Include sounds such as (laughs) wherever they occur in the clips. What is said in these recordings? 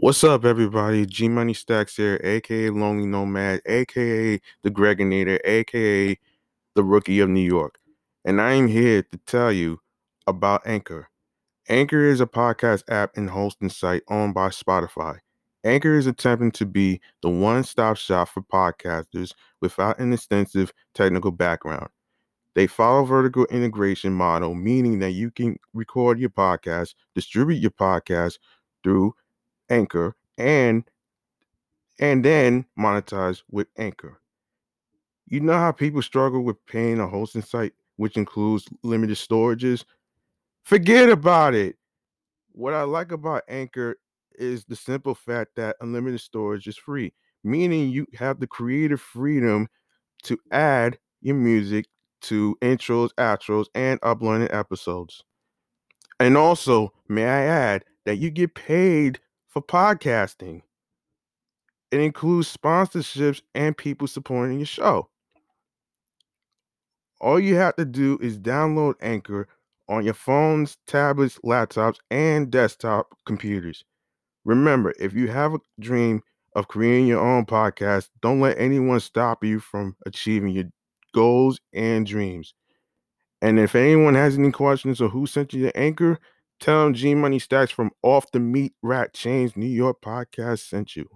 What's up, everybody? G Money Stackz here, aka Lonely Nomad, aka the Greginator, aka the Rookie of New York. And I am here to tell you about Anchor. Anchor is a podcast app and hosting site owned by Spotify. Anchor is attempting to be the one stop shop for podcasters without an extensive technical background. They follow vertical integration model, meaning that you can record your podcast, distribute your podcast through Anchor and and then monetize with Anchor. You know how people struggle with paying a hosting site, which includes limited storages? Forget about it. What I like about Anchor is the simple fact that unlimited storage is free, meaning you have the creative freedom to add your music to intros, outros, and uploading episodes. And also, may I add that you get paid for podcasting. It includes sponsorships and people supporting your show. All you have to do is download Anchor on your phones, tablets, laptops, and desktop computers. Remember, if you have a dream of creating your own podcast, don't let anyone stop you from achieving your goals and dreams. And if anyone has any questions or who sent you the anchor, tell them G Money Stackz from Off the Meat Rack Chainz New York podcast sent you.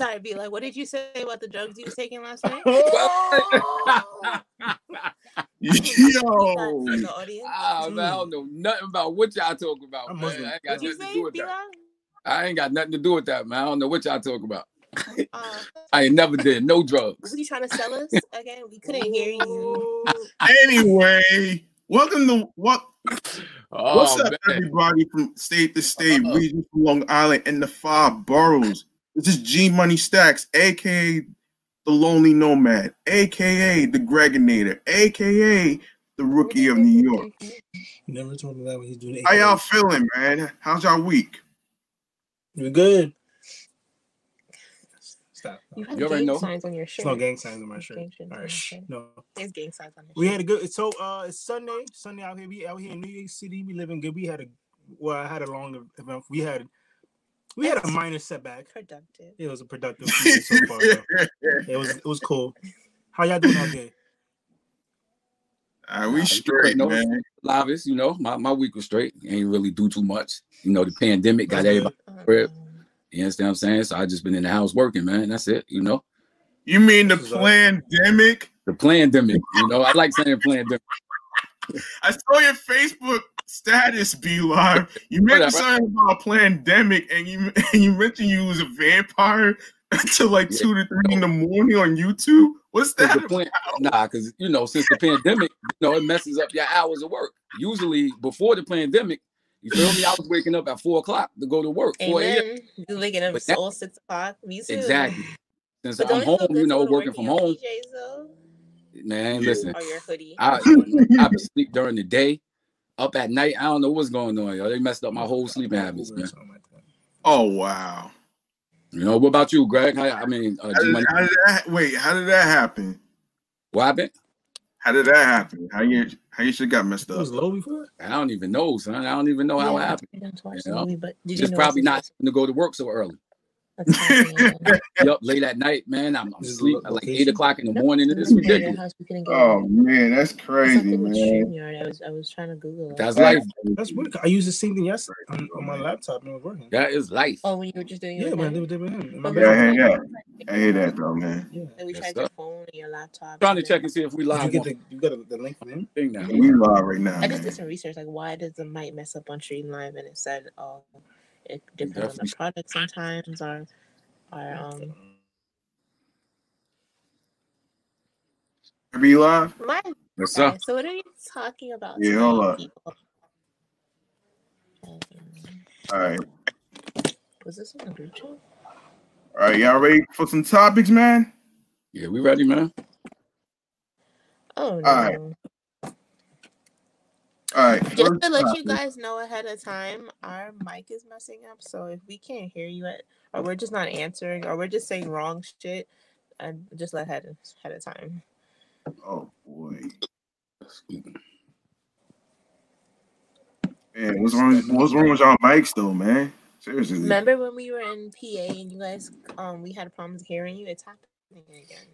I'm sorry, be like, what did you say about the drugs you was taking last night? (laughs) Yo, In the audience. Ah, man, I don't know nothing about what y'all talking about, I'm man. I ain't got nothing to do with that. I ain't got nothing to do with that, man. I don't know what y'all talking about. Uh, (laughs) I ain't never did no drugs. what are you trying to sell us again? We couldn't hear you. (laughs) anyway, welcome to what? Oh, what's up, man. everybody from state to state, Uh-oh. region from Long Island, and the five boroughs. This is G Money Stackz, aka the Lonely Nomad, aka the Greginator, aka the Rookie of New York. Never told him that when he's doing it. How y'all feeling, man? How's y'all week? We're good. Stop. You have You already gang know. signs on your It's shirt. no gang signs on my shirt. All right. signs All on right, your shh. shirt. No. There's gang signs on your We shirt. had a good. So uh, it's Sunday. Sunday out here. We out here in New York City. We living good. We had a well. I had a long event. We had we had a minor setback. productive. It was a productive (laughs) so far. It was it was cool. How y'all doing out there? All right, we Nah, straight, no. man. Lavis, you know, my, my week was straight. Ain't really do too much. You know, the pandemic got everybody. good. Rip. Um, You understand what I'm saying? So I just been in the house working, man. That's it. You know, You mean the This is all- pandemic? the pandemic. You know, I like saying pandemic. (laughs) I saw your Facebook status be live. You mentioned Whatever. something about a pandemic, and you (laughs) and you mentioned you was a vampire (laughs) until like Yeah. two to three in the morning on YouTube. What's that? the plan- nah, because you know, since the pandemic, you know, it messes up your hours of work. Usually before the pandemic, you feel me? I was waking up at four o'clock to go to work. 4 a.m. Amen. You waking up But that- all six o'clock. Me too. Exactly. Since But I'm don't it feel home, you know, working work from home, PJs, man. Yeah. Listen, Or your hoodie. I I be sleep during the day, up at night. I don't know what's going on, yo. They messed up my whole sleeping habits, man. something like that. Oh wow. You know, what about you, Greg? How, I mean, uh, How did, how did that wait? How did that happen? What happened? How did that happen? How you how you shit got messed up? was low before. I don't even know, son. I don't even know how it Yeah, happened. I watch You the know? movie, but did you Just know probably not having to go to work so early. That's happening, (laughs) yeah. Yup, late at night, man. I'm, I'm asleep at like eight o'clock in the morning. it and was It's ridiculous. house, we couldn't get Oh man, that's crazy, man. StreamYard. I was I was trying to Google it. That's life. That's weird. I used the same thing yesterday on, on my laptop and it was working. That is life. Oh, when you were just doing Yeah, it. when I again? did with him. in my But Yeah, bedroom. yeah, yeah. I hear that though, man. Yeah. Then we Yes, tried your phone and your laptop. trying to check and see if we Did live you get the you got a, the link from him? thing now. We live right now, I just did some research, like why does the mic mess up on Stream Live, and it said, oh, it depends on the product sometimes, or, or um, Be live? my. Yes, sir. Okay, so what are you talking about? Yeah, hold up. people? All right. Was this in the group chat? All right, y'all ready for some topics, man? Yeah, we ready, man. Oh no. right. All right. Just to let you guys know ahead of time, our mic is messing up. So if we can't hear you at, or we're just not answering, or we're just saying wrong shit, and just let ahead ahead of time. Oh boy. Man, what's wrong? What's wrong with y'all mics though, man? Seriously. Remember when we were in PA and you guys, um, we had problems hearing you? It's happening again.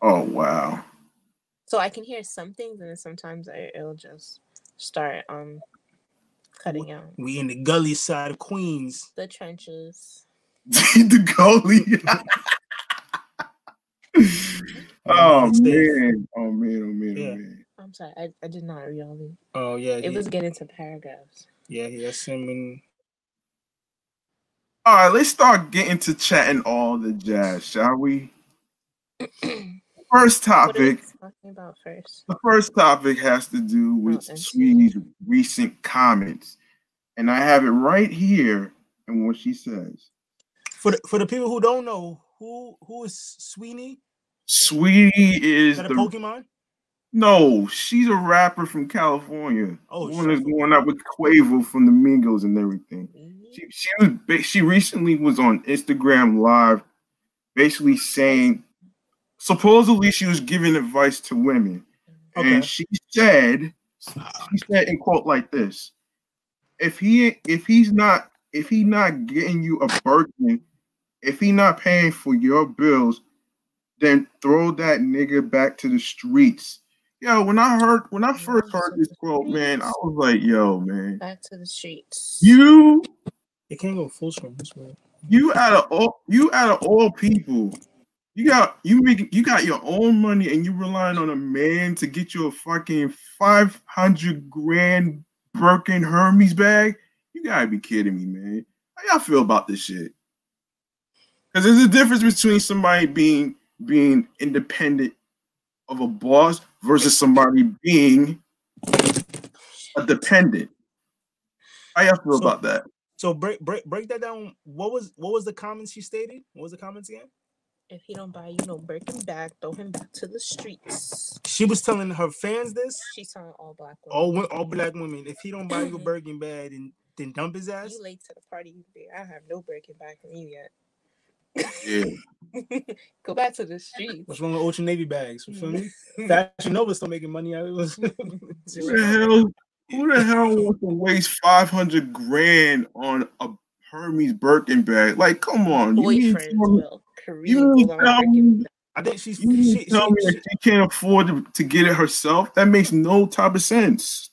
Oh wow. So I can hear some things, and then sometimes I, it'll just start um cutting out We in the gully side of Queens. the trenches. (laughs) the gully. (laughs) oh man. Oh man. Oh man. Yeah. Oh man. I'm sorry, I, I did not read all really. Oh yeah, It he, was getting to paragraphs. yeah, he has him. All right, let's start getting to chatting all the jazz, shall we? (clears throat) First What are we topic. talking about first? The first topic has to do oh, with Oh, and- Saweetie's recent comments, and I have it right here and what she says. For the, for the people who don't know, who who is Sweeney? Sweetie Is is that a the Pokemon? no, she's a rapper from California. Oh, the one that's going out with Quavo from the Migos and everything. Mm-hmm. She, she was she recently was on Instagram live, basically saying supposedly she was giving advice to women, Okay. and she said she said in quote like this: if he if he's not if he not getting you a burden, if he not paying for your bills, then throw that nigga back to the streets. Yo, when I heard when I first heard this quote, man, I was like, yo, man, Back to the streets. you It can't go full screen. This way. you out of all you out of all people, you got you make you got your own money and you relying on a man to get you a fucking five hundred grand Birkin Hermes bag. You gotta be kidding me, man. How y'all feel about this shit? Because there's a difference between somebody being being independent of a boss versus somebody being a dependent. How y'all feel So- about that? So break break break that down. What was what was the comments she stated? What was the comments again? If he don't buy you no Birkin bag, throw him back to the streets. She was telling her fans this. She's telling all black women. All all black women. If he don't buy you a (clears throat) Birkin bag, then then dump his ass. You late to the party. you be- I have no Birkin bag from you yet. Yeah. (laughs) Go back to the streets. What's wrong with Ocean Navy bags? You feel me? (laughs) Fashion Nova still making money out of it. (laughs) Who the hell? Who the hell wants to waste five hundred grand on a Hermes Birkin bag? Like, come on, you mean Boyfriends tell me, will. you Kareem mean will on tell me, I think she's you she, tell she- me she- she can't afford to, to get it herself? That makes no type of sense.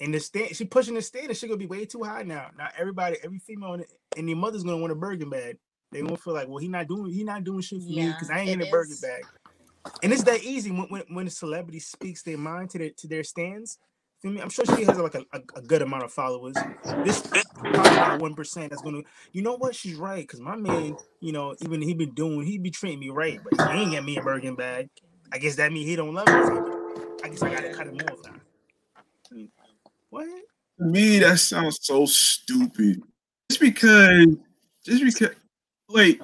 in the stand. She pushing the standard. She gonna be way too high now. Now everybody, every female in- and their mother's gonna want a Birkin bag. They gonna feel like, well, he not doing he not doing shit for me because I ain't Yeah, getting a it Birkin bag. And it's that easy when, when when a celebrity speaks their mind to their to their stands. Feel me? I'm sure she has like a, a, a good amount of followers. This one percent that's gonna. You know what? She's right because my man, you know, even he been doing, he be treating me right, but he ain't get me a Birkin bag. I guess that mean he don't love me. I guess I gotta cut him off now. What? To me, that sounds so stupid. Just because, just because, like,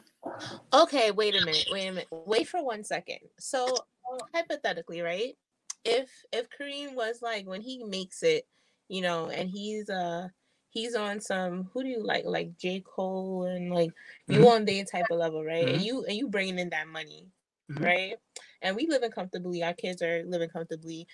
Okay, wait a minute. Wait a minute. Wait for one second. So hypothetically, right? If if Kareem was like when he makes it, you know, and he's uh he's on some who do you like like J Cole and like you Mhm. on their type of level, right? And Mhm. you and you bringing in that money, Mhm. right? And we living comfortably. Our kids are living comfortably.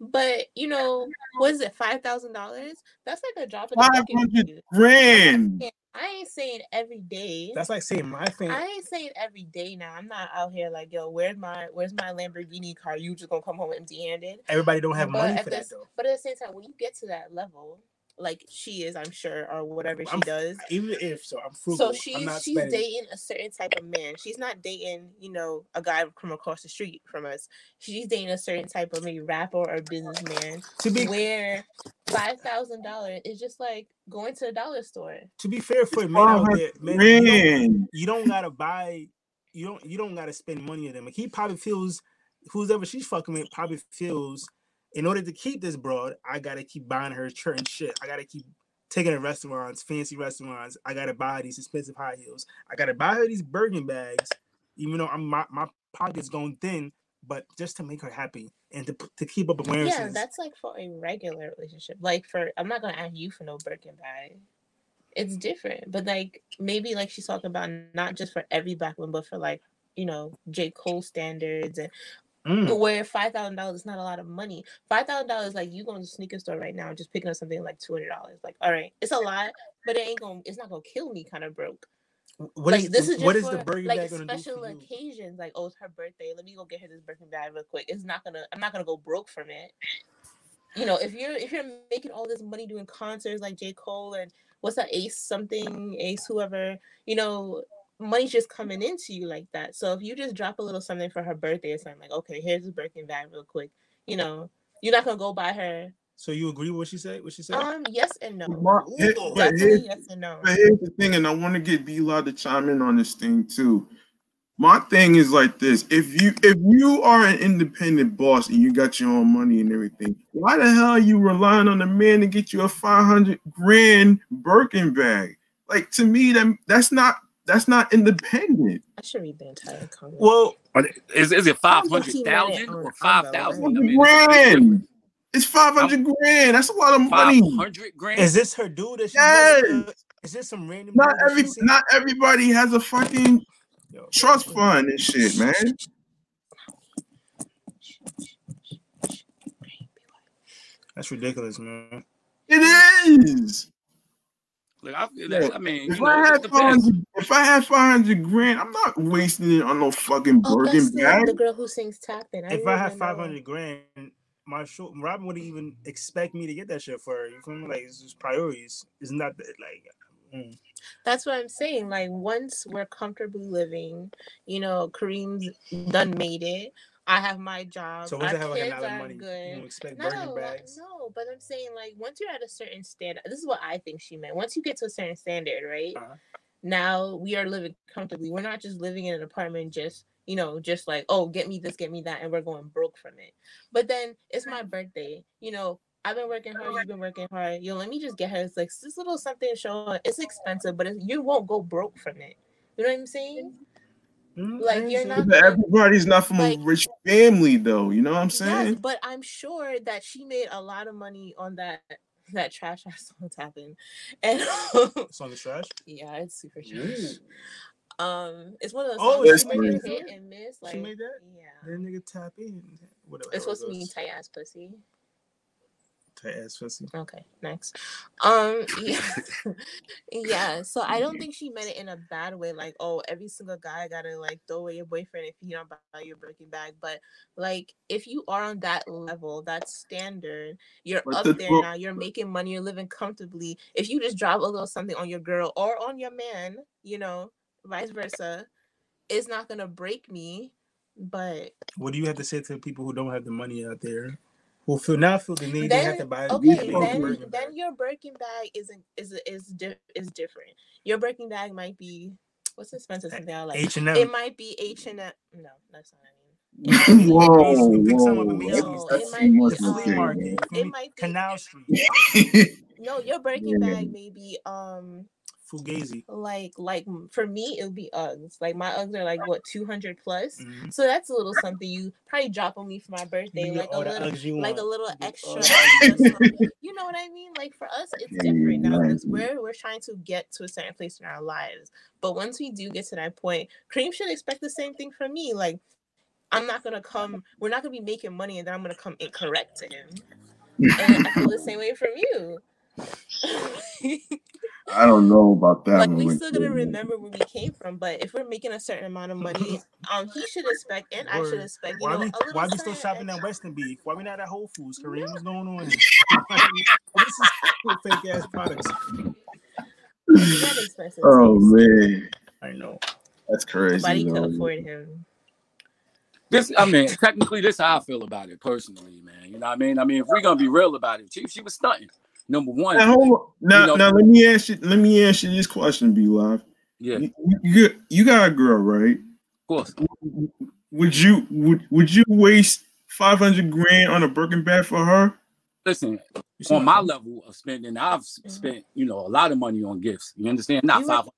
But you know, was it? Five thousand dollars? That's like a drop in the bucket. for hundred grand. I ain't saying every day. That's like saying my thing. I ain't saying every day now. I'm not out here like, yo, where's my where's my Lamborghini car? You just gonna come home empty handed. Everybody don't have But money for that though. But at the same time, when you get to that level, like she is, I'm sure, or whatever she I'm- does. Even if so, I'm frugal. So I'm she's not she's spending. dating a certain type of man. She's not dating, you know, a guy from across the street from us. She's dating a certain type of maybe rapper or businessman To be where five thousand dollars is just like going to a dollar store. to be fair for men out there, man, you don't, you don't gotta buy. You don't you don't gotta spend money on them. Like he probably feels, whoever she's fucking with probably feels. In order to keep this broad, I gotta keep buying her certain shit. I gotta keep taking her to restaurants, fancy restaurants. I gotta buy these expensive high heels. I gotta buy her these Birkin bags, even though I'm my, my pocket's going thin, but just to make her happy and to to keep up appearances. Yeah, that's like for a regular relationship. Like for I'm not gonna ask you for no Birkin bag. It's different. But like maybe like she's talking about not just for every black woman, but for like, you know, J. Cole standards and Mm. where five thousand dollars is not a lot of money. Five thousand dollars, like you going to the sneaker store right now, and just picking up something like two hundred dollars. Like, all right, it's a lot, but it ain't gonna, it's not gonna kill me. Kind of broke. What like is this is just what is for, the Birkin like bag gonna do special for occasions. Like, oh, it's her birthday. Let me go get her this birthday bag real quick. It's not gonna, I'm not gonna go broke from it. You know, if you're if you're making all this money doing concerts like J Cole and what's that Ace something Ace whoever, you know, money's just coming into you like that. So if you just drop a little something for her birthday or something, like, okay, here's a Birkin bag real quick, you know, you're not gonna go buy her. So you agree with what she said? What she said? Um, yes and no. Mark, here- but Definitely here's, yes and no. but here's the thing, and I want to get B Law to chime in on this thing too. My thing is like this: if you if you are an independent boss and you got your own money and everything, why the hell are you relying on a man to get you a five hundred grand Birkin bag? Like to me, that that's not that's not independent. I should read the entire comment. well, Is, is it I five think he hundred read thousand it on or Umbrella. five thousand? I mean, it's a big difference. grand. It's five hundred grand. That's a lot of money. hundred grand. is this her dude that she Yes. uh, is this some random Not every not everybody has a fucking Yo, trust fund and shit, man. That's ridiculous, man. It is. Look, I, feel Yeah. that, I mean, If you I know, it had 500, if I had five hundred grand, I'm not wasting it on no fucking Oh, Birkin that's the, bag. the girl who sings Tap In. If I had five hundred grand, my short Robin wouldn't even expect me to get that shit for her. You feel me? Like it's just priorities. It's not that like mm. That's what I'm saying. Like once we're comfortably living, you know, Kareem's done made it. I have my job. so once I have like a lot of money, you good. don't expect Not a bags. no, but I'm saying like once you're at a certain standard, this is what I think she meant. Once you get to a certain standard, right? Uh-huh. Now we are living comfortably. We're not just living in an apartment, just you know, just like oh, get me this, get me that, and we're going broke from it. But then it's my birthday, you know. I've been working hard. You've been working hard. Yo, let me just get her it's like this little something show. It's expensive, but it, you won't go broke from it. You know what I'm saying? Mm, Like, you're not- But everybody's not from Like- a rich family, though. You know what I'm saying? Yes, saying? but I'm sure that she made a lot of money on that that trash ass song Tap In, and (laughs) Song is trash. yeah, it's super trash. Ooh. Um, it's one of those Oh, songs she that you that? hit and miss. Like, She made that? Yeah, That nigga tap in. Whatever. it's supposed to mean goes. tight ass pussy. Ass pussy. Okay, next. Um, (laughs) yeah, (laughs) yeah. So I don't (laughs) think she meant it in a bad way. Like, oh, every single guy gotta like throw away your boyfriend if he don't buy your Birkin bag. But like, if you are on that level, that standard, you're But up the- there well- now. You're making money. You're living comfortably. If you just drop a little something on your girl or on your man, you know, vice versa, it's not gonna break me. But What do you have to say to people who don't have the money out there? Who feel now feel the need they have to buy okay, these then then your Birkin bag isn't is is di- is different. Your Birkin bag might be what's the expensive something I like. H and M. It might be H and M. No, that's not what whoa, You pick some up whoa. No, that's it might be, much The flea market. you feel It might be Canal Street. no. Your Birkin Yeah. bag may be um Fugazi. Like like for me, it would be Uggs. Like my Uggs are like what two hundred plus. Mhm. So that's a little something you probably drop on me for my birthday, like a little, like a little extra. all the extra Uggs. something. you know what I mean? Like for us, it's different now because we're we're trying to get to a certain place in our lives. But once we do get to that point, Kareem should expect the same thing from me. Like I'm not gonna come. We're not gonna be making money, and then I'm gonna come incorrect to him. And I feel the same way from you. (laughs) I don't know about that like we with still gonna remember where we came from. But if we're making a certain amount of money, (clears throat) um, he should expect, and I should expect. You Why know, we a little why we still shopping at extra. Western Beef? Why we not at Whole Foods, Kareem? What's going on? (laughs) this is fake ass products. It's that expensive. Oh man, I know. that's crazy. Nobody could afford him. This, I mean, technically, this is how I feel about it personally, man. You know what I mean? I mean, if we're gonna be real about it, Chief, she was stunting. Number one, Now, hold on. now, You know- now let me ask you. Let me ask you this question, Be Live. yeah, You, you, you got a girl, right? Of course. Would you would would you waste five hundred grand on a Birkin bag for her? Listen, on my level of spending, I've spent, you know, a lot of money on gifts. You understand? Not You five hundred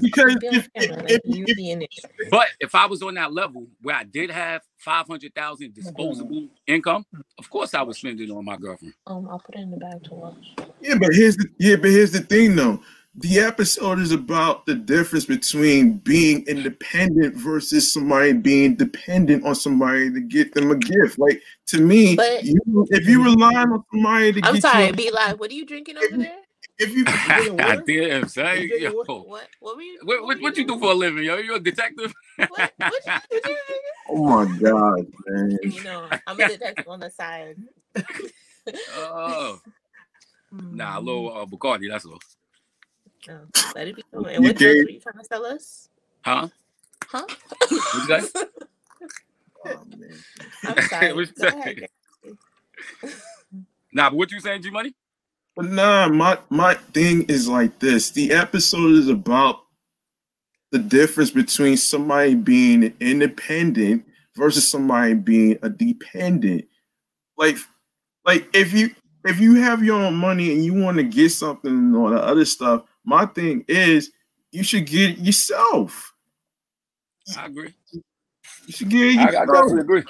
Because if- if- if-. But if I was on that level where I did have five hundred thousand disposable income, of course I would spend it on my girlfriend. Um, I'll put it in the bag to watch. Yeah, but here's the yeah, but here's the thing though. The episode is about the difference between being independent versus somebody being dependent on somebody to get them a gift. Like to me, But- you, if you rely on somebody to I'm get sorry, you, be like, What are you drinking over there? If you drinking I water? did say, You drinking yo, water? What? What were you? what, what, what you do for a living, yo? You a detective? What? What you, (laughs) what you oh my god, man. You know, I'm a detective on the side. Oh, Mm. nah, a little uh, Bacardi, that's all. Oh, let it be known. And what drugs were you trying to sell us? Huh? Huh? What you say? Oh, man. I'm (laughs) sorry. What you Go say? ahead. Nah, but what you saying, G Money? But nah, my my thing is like this. The episode is about the difference between somebody being independent versus somebody being a dependent. Like, like if you if you have your own money and you want to get something and all the other stuff, my thing is you should get it yourself. I agree. You should get it I, I definitely agree.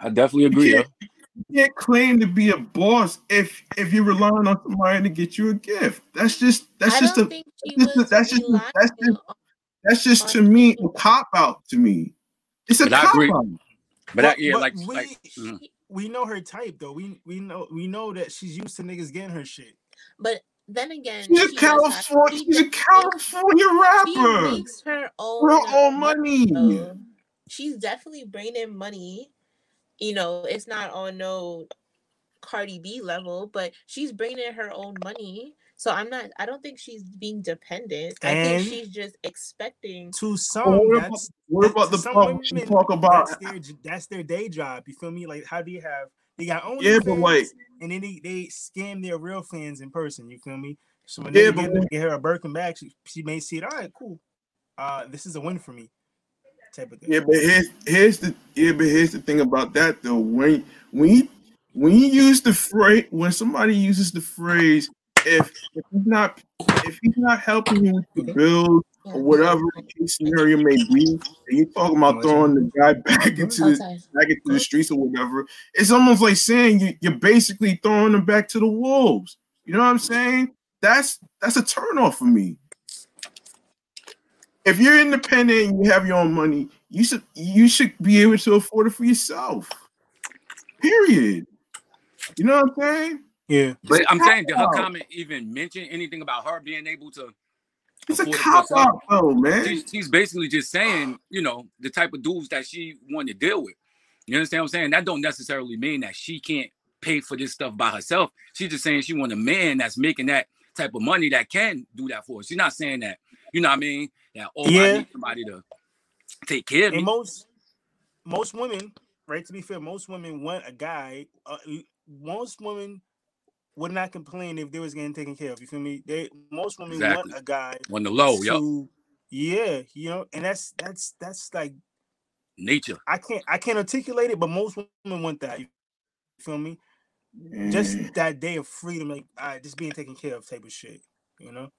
I definitely agree, yo. You can't claim to be a boss if if you're relying on somebody to get you a gift. That's just that's I just a think she that's just- that's just- that's just- That's just to me a cop out to me. It's a But cop out. But, I, yeah, but like, we like mhm. we know her type though. We we know we know that she's used to niggas getting her shit. But then again, She's a she does have- California. she She's a does- California She rapper. makes her own, Her own money. so she's definitely bringing money. You know, it's not on no Cardi B level, but she's bringing in her own money. So I'm not. I don't think she's being dependent. I And- think she's just expecting. To Well, some, what about, that's what about the some part where women, talk about? that's their that's their day job. You feel me? Like how do you have they got only Yeah, but like, and then they, they scam their real fans in person. You feel me? So when Yeah, they but get, get her a Birkin bag, she, she may see it. All right, cool. Uh, this is a win for me. Type of thing. yeah, but here's here's the yeah, but here's the thing about that though. When when you when you use the phrase when somebody uses the phrase if if he's not if he's not helping you with the bills Yeah, or whatever the scenario may be, and you're talking about oh, throwing the guy (laughs) back into the back into the streets or whatever, it's almost like saying you, you're basically throwing him back to the wolves. You know what I'm saying? That's that's a turnoff for me. If you're independent and you have your own money, you should you should be able to afford it for yourself. Period. You know what I'm saying? Yeah. but I'm saying, did her comment even mention anything about her being able to? It's a afford it cop out though, man. She's, she's basically just saying, you know, the type of dudes that she want to deal with. You understand what I'm saying? That don't necessarily mean that she can't pay for this stuff by herself. She's just saying she want a man that's making that type of money that can do that for her. She's not saying that, you know what I mean? That oh, I Yeah. need somebody to take care of And me. most most women, right? To be fair, most women want a guy. Uh, most women would not complain if they was getting taken care of. You feel me? They most women Exactly. want a guy On the low, yo, to, yeah, you know, and that's that's that's like nature. I can't I can't articulate it, but most women want that. You feel me? Just that day of freedom, like all right, just being taken care of type of shit. You know?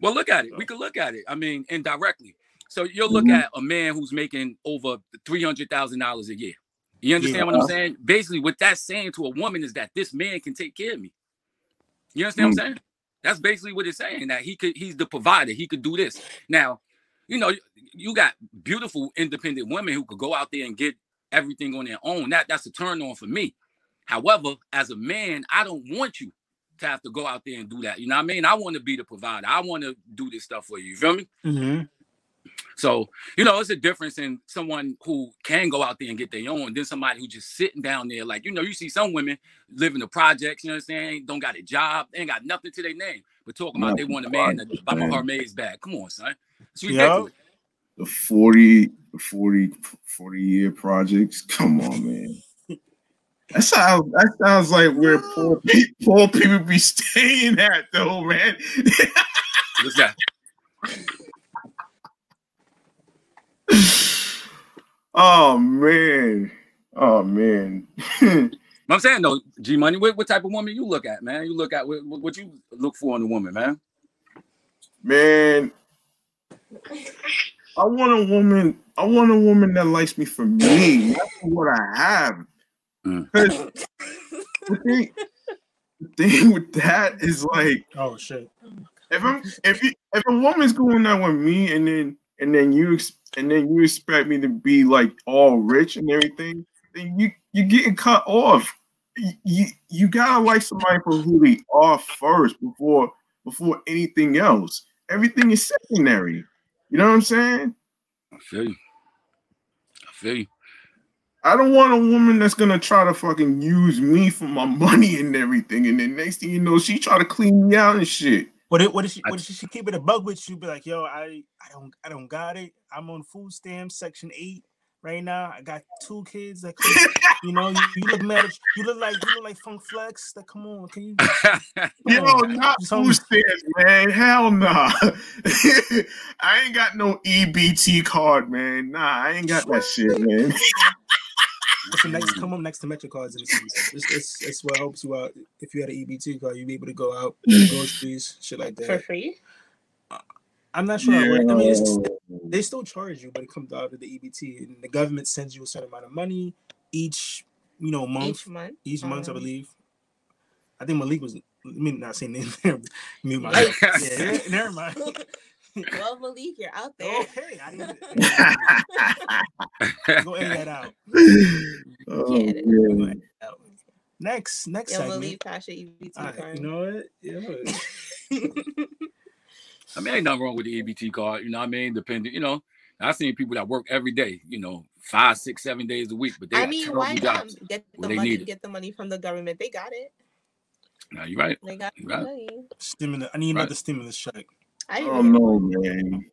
Well, look at it. We could look at it. I mean, indirectly. So you'll look Mhm. at a man who's making over three hundred thousand dollars a year. You understand what I'm saying? Basically, what that's saying to a woman is that this man can take care of me. You understand what I'm saying? That's basically what it's saying. That he could, he's the provider. He could do this. Now, you know, you got beautiful independent women who could go out there and get everything on their own. That that's a turn on for me. However, as a man, I don't want you to have to go out there and do that. You know what I mean? I want to be the provider. I want to do this stuff for you. You feel me? Mm-hmm. So, you know, it's a difference in someone who can go out there and get their own than somebody who just sitting down there. Like, you know, you see some women living in the projects, you know what I'm saying? Don't got a job, they ain't got nothing to their name, but talking about they want a man to buy my man. Hermes bag. Come on, son. It's Yup. ridiculous. The 40, the 40, 40 year projects. Come on, man. That sounds that sounds like where poor, pe- poor people be staying at though, man. What's (laughs) that? oh man. Oh man. (laughs) I'm saying though, G Money, what, what type of woman you look at, man? You look at what, what you look for in a woman, man. man. I want a woman. I want a woman that likes me for me, not for what I have. Mm. (laughs) 'Cause the (laughs) thing, the thing with that is like Oh shit. if I'm if you, if a woman's going out with me and then and then you and then you expect me to be like all rich and everything, then you you're getting cut off. You, you you gotta like somebody for who they are first before before anything else. Everything is secondary. You know what I'm saying? I feel you. I feel you. I don't want a woman that's gonna try to fucking use me for my (laughs) money and everything, and then next thing you know, she try to clean me out and shit. What if, what if she I- what if she, she keep it a bug with you? Be like, yo, I I don't I don't got it. I'm on food stamps, section eight right now. I got two kids that come, (laughs) you know you, you look mad. You look like you look like Funk Flex. That come on, can you? (laughs) Yo, on, not food stamps, man. Hell nah. I ain't got no EBT card, man. Nah, I ain't got that shit, man. What's the next come up next to Metro cards in the cities? It's, it's, it's what helps you out. If you had an EBT card, you'd be able to go out, groceries, (laughs) shit like that. for free. I'm not sure. works. I mean, it's, they still charge you, but it comes out of the EBT, and the government sends you a certain amount of money each, you know, month. Each month. Each month, I Um, believe. I think Malik was. I mean, not saying name there. (laughs) Me, my yeah, never mind. (laughs) well, Malik, you're out there. Okay, I didn't go edit that out. (laughs) oh, Yeah. Go man. edit that out. Next, next Yo, segment. Malik, pass your EBT All right, card. you know what? Yeah. (laughs) I mean, ain't nothing wrong with the EBT card. You know what I mean? Depending, you know, I've seen people that work every day, you know, five, six, seven days a week, but they I mean, terrible why not get the they money? need it. Get the money from the government. They got it. No, you're right. They got You the right. money. Stimulus. I need Right. another stimulus check. I I don't know, man.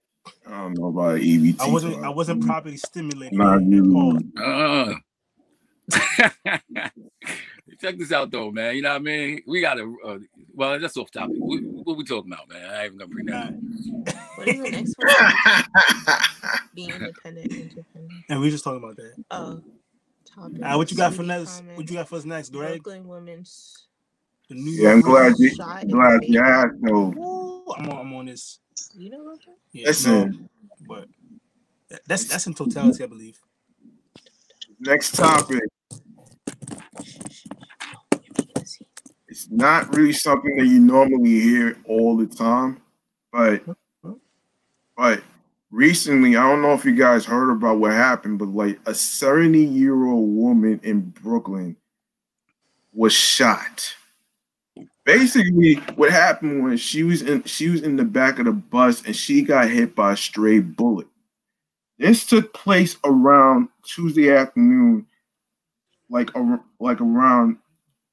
I don't know about EBT. I wasn't. I wasn't properly stimulated. Not Paul. really. Uh. (laughs) Check this out, though, man. You know what I mean? We got to, uh, well, that's off topic. What, what we talking about, man? I ain't even gonna bring that. Up. What is the next one? (laughs) Being independent, independent. And we just talking about that. Oh, topic. Uh, what you got for next? What you got for us next, Greg? Brooklyn women's. The New yeah, I'm glad you glad you asked though. Ooh, I'm on. I'm on this. You know what? I'm Yeah, Listen. no, but that's that's in totality, I believe. Next topic. It's not really something that you normally hear all the time, but but recently, I don't know if you guys heard about what happened, but like a 70 year old woman in Brooklyn was shot. Basically, what happened was she was in she was in the back of the bus and she got hit by a stray bullet. This took place around Tuesday afternoon, like ar- like around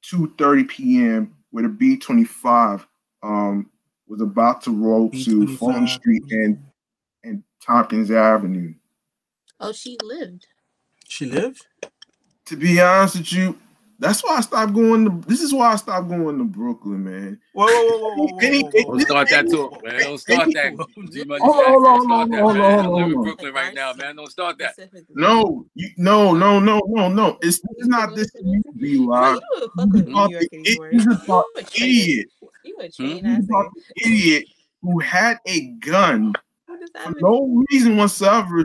2:30 p.m. where the B25 um was about to roll to B25. Fulton Street and and Tompkins Avenue. Oh, she lived. She lived. To be honest with you, that's why I stopped going to. This is why I stopped going to Brooklyn, man. Whoa, whoa, whoa, whoa, whoa, whoa, whoa, Don't start that talk, man. Don't start that. (laughs) G Money Hold on, hold on, Don't start that, hold on. I hold live in. Brooklyn right now, man. Don't start that. No, you, no, no, no, no, no. It's, it's not this. You be live. you don't New York anymore. you just You thought a train. idiot. You a train hmm? ass thought idiot who had a gun What does that for no reason whatsoever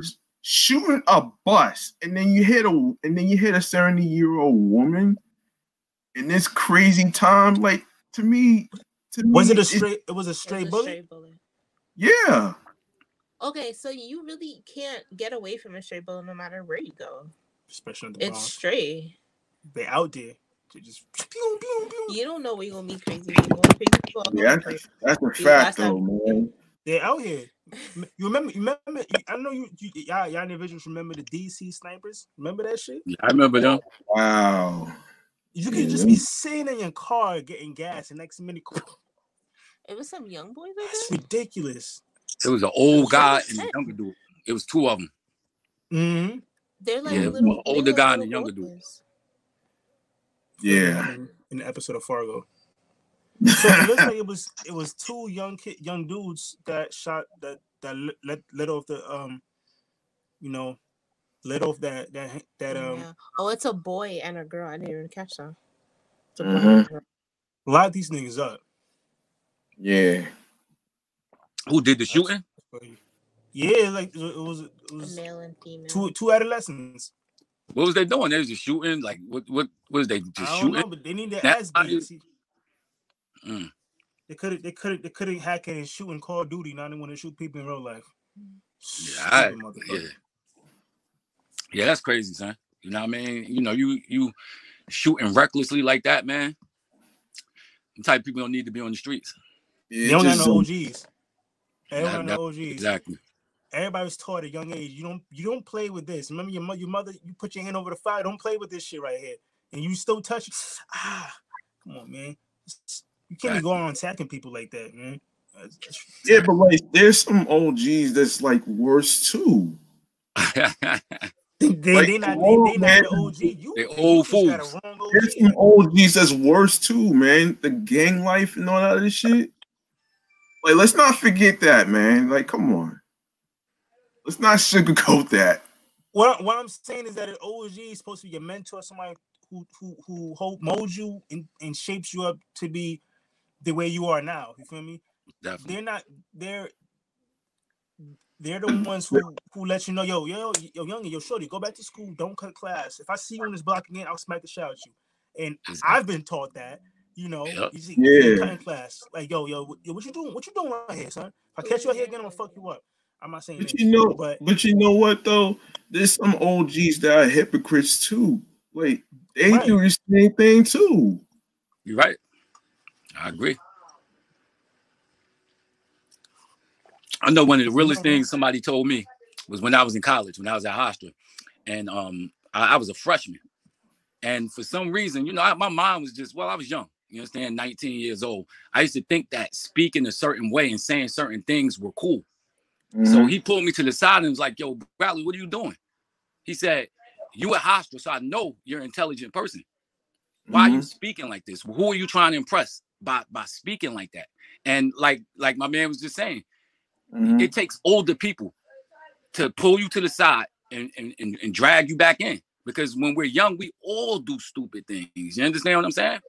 shooting a bus and then you hit a and then you hit a 70 year old woman in this crazy time like to me to me Was it a straight? It was a straight a bullet. straight bullet. yeah Okay, so you really can't get away from a straight bullet no matter where you go. Especially on the It's bomb. straight. They out there. They just. You don't know where you're gonna meet crazy people. Crazy people yeah that's, crazy. that's a last fact time- though man They're out here. You remember? You remember? I know you. you y'all, y'all individuals remember the DC snipers. Remember that shit? I remember them. wow You could just be sitting in your car getting gas, and next minute, (laughs) It was some young boys like that's that. ridiculous. It was an old guy and a younger dude. It was two of them. Mm-hmm. They're like Yeah, little one older they're like guy and a younger dude. yeah In the episode of Fargo. So it looks like it was it was two young kid, young dudes that shot that that let let, let off the um, you know, let off that that that um. Yeah. Oh, it's a boy and a girl. I didn't even catch that. It's a boy Mhm. a lot of these niggas up. yeah Who did the shooting? Yeah, like it was it A was male and female. two two adolescents. What was they doing? They was just shooting. Like what? What was they I just don't shooting? know, but they need their That- ass I- beat. See, Mm. They could have they could have they couldn't hack it and shoot in Call of Duty. Now they want to shoot people in real life. Yeah, I, yeah, yeah. That's crazy, son. You know what I mean? You know, you you shooting recklessly like that, man. The type of people don't need to be on the streets. yeah They don't got just, no OGs. They don't That- got no OGs. Exactly. Everybody was taught at a young age. You don't you don't play with this. Remember your mother, your mother, you put your hand over the fire. Don't play with this shit right here. And you still touch. (sighs) Ah, come on, man. You can't be going on attacking people like that, man. That's- that's- yeah but like there's some og's that's like worse too They, they, Like, they not come they, they man. not the OG. You They old just got a fools. OG. There's some OGs that's worse too, man. The gang life and all that other shit. Like, let's not forget that, man. Like, come on. Let's not sugarcoat that. What, what I'm saying is that an OG is supposed to be your mentor, somebody who who who hold, molds you and, and shapes you up to be the way you are now. You feel me? Definitely. They're not. They're they're the mm. ones who who let you know, yo, yo, yo, younger, yo, shorty, go back to school. Don't cut class. If I see you on this block again, I'll smack the shit out you. And Exactly. I've been taught that. You know, Yep. you see, Yeah. cutting class, like yo, yo, yo, what you doing? What you doing out here, son? If I catch you out here again, I'm gonna fuck you up. I'm not saying But that, you know, but but you know what though? There's some OGs that are hypocrites too. Like they Right. do the same thing too. You're right. I agree. I know one of the realest things somebody told me was when I was in college, when I was at Hofstra, and um, I, I was a freshman. And for some reason, you know, I, my mind was just, well, I was young, you understand, 19 years old. I used to think that speaking a certain way and saying certain things were cool. So Mhm. he pulled me to the side and was like, yo, Bradley, what are you doing? He said, you at Hofstra, so I know you're an intelligent person. Why are you Mhm. speaking like this? Who are you trying to impress by by speaking like that? And like like my man was just saying, Mhm. it takes older people to pull you to the side and, and, and, and drag you back in. Because when we're young, we all do stupid things. You understand what I'm saying?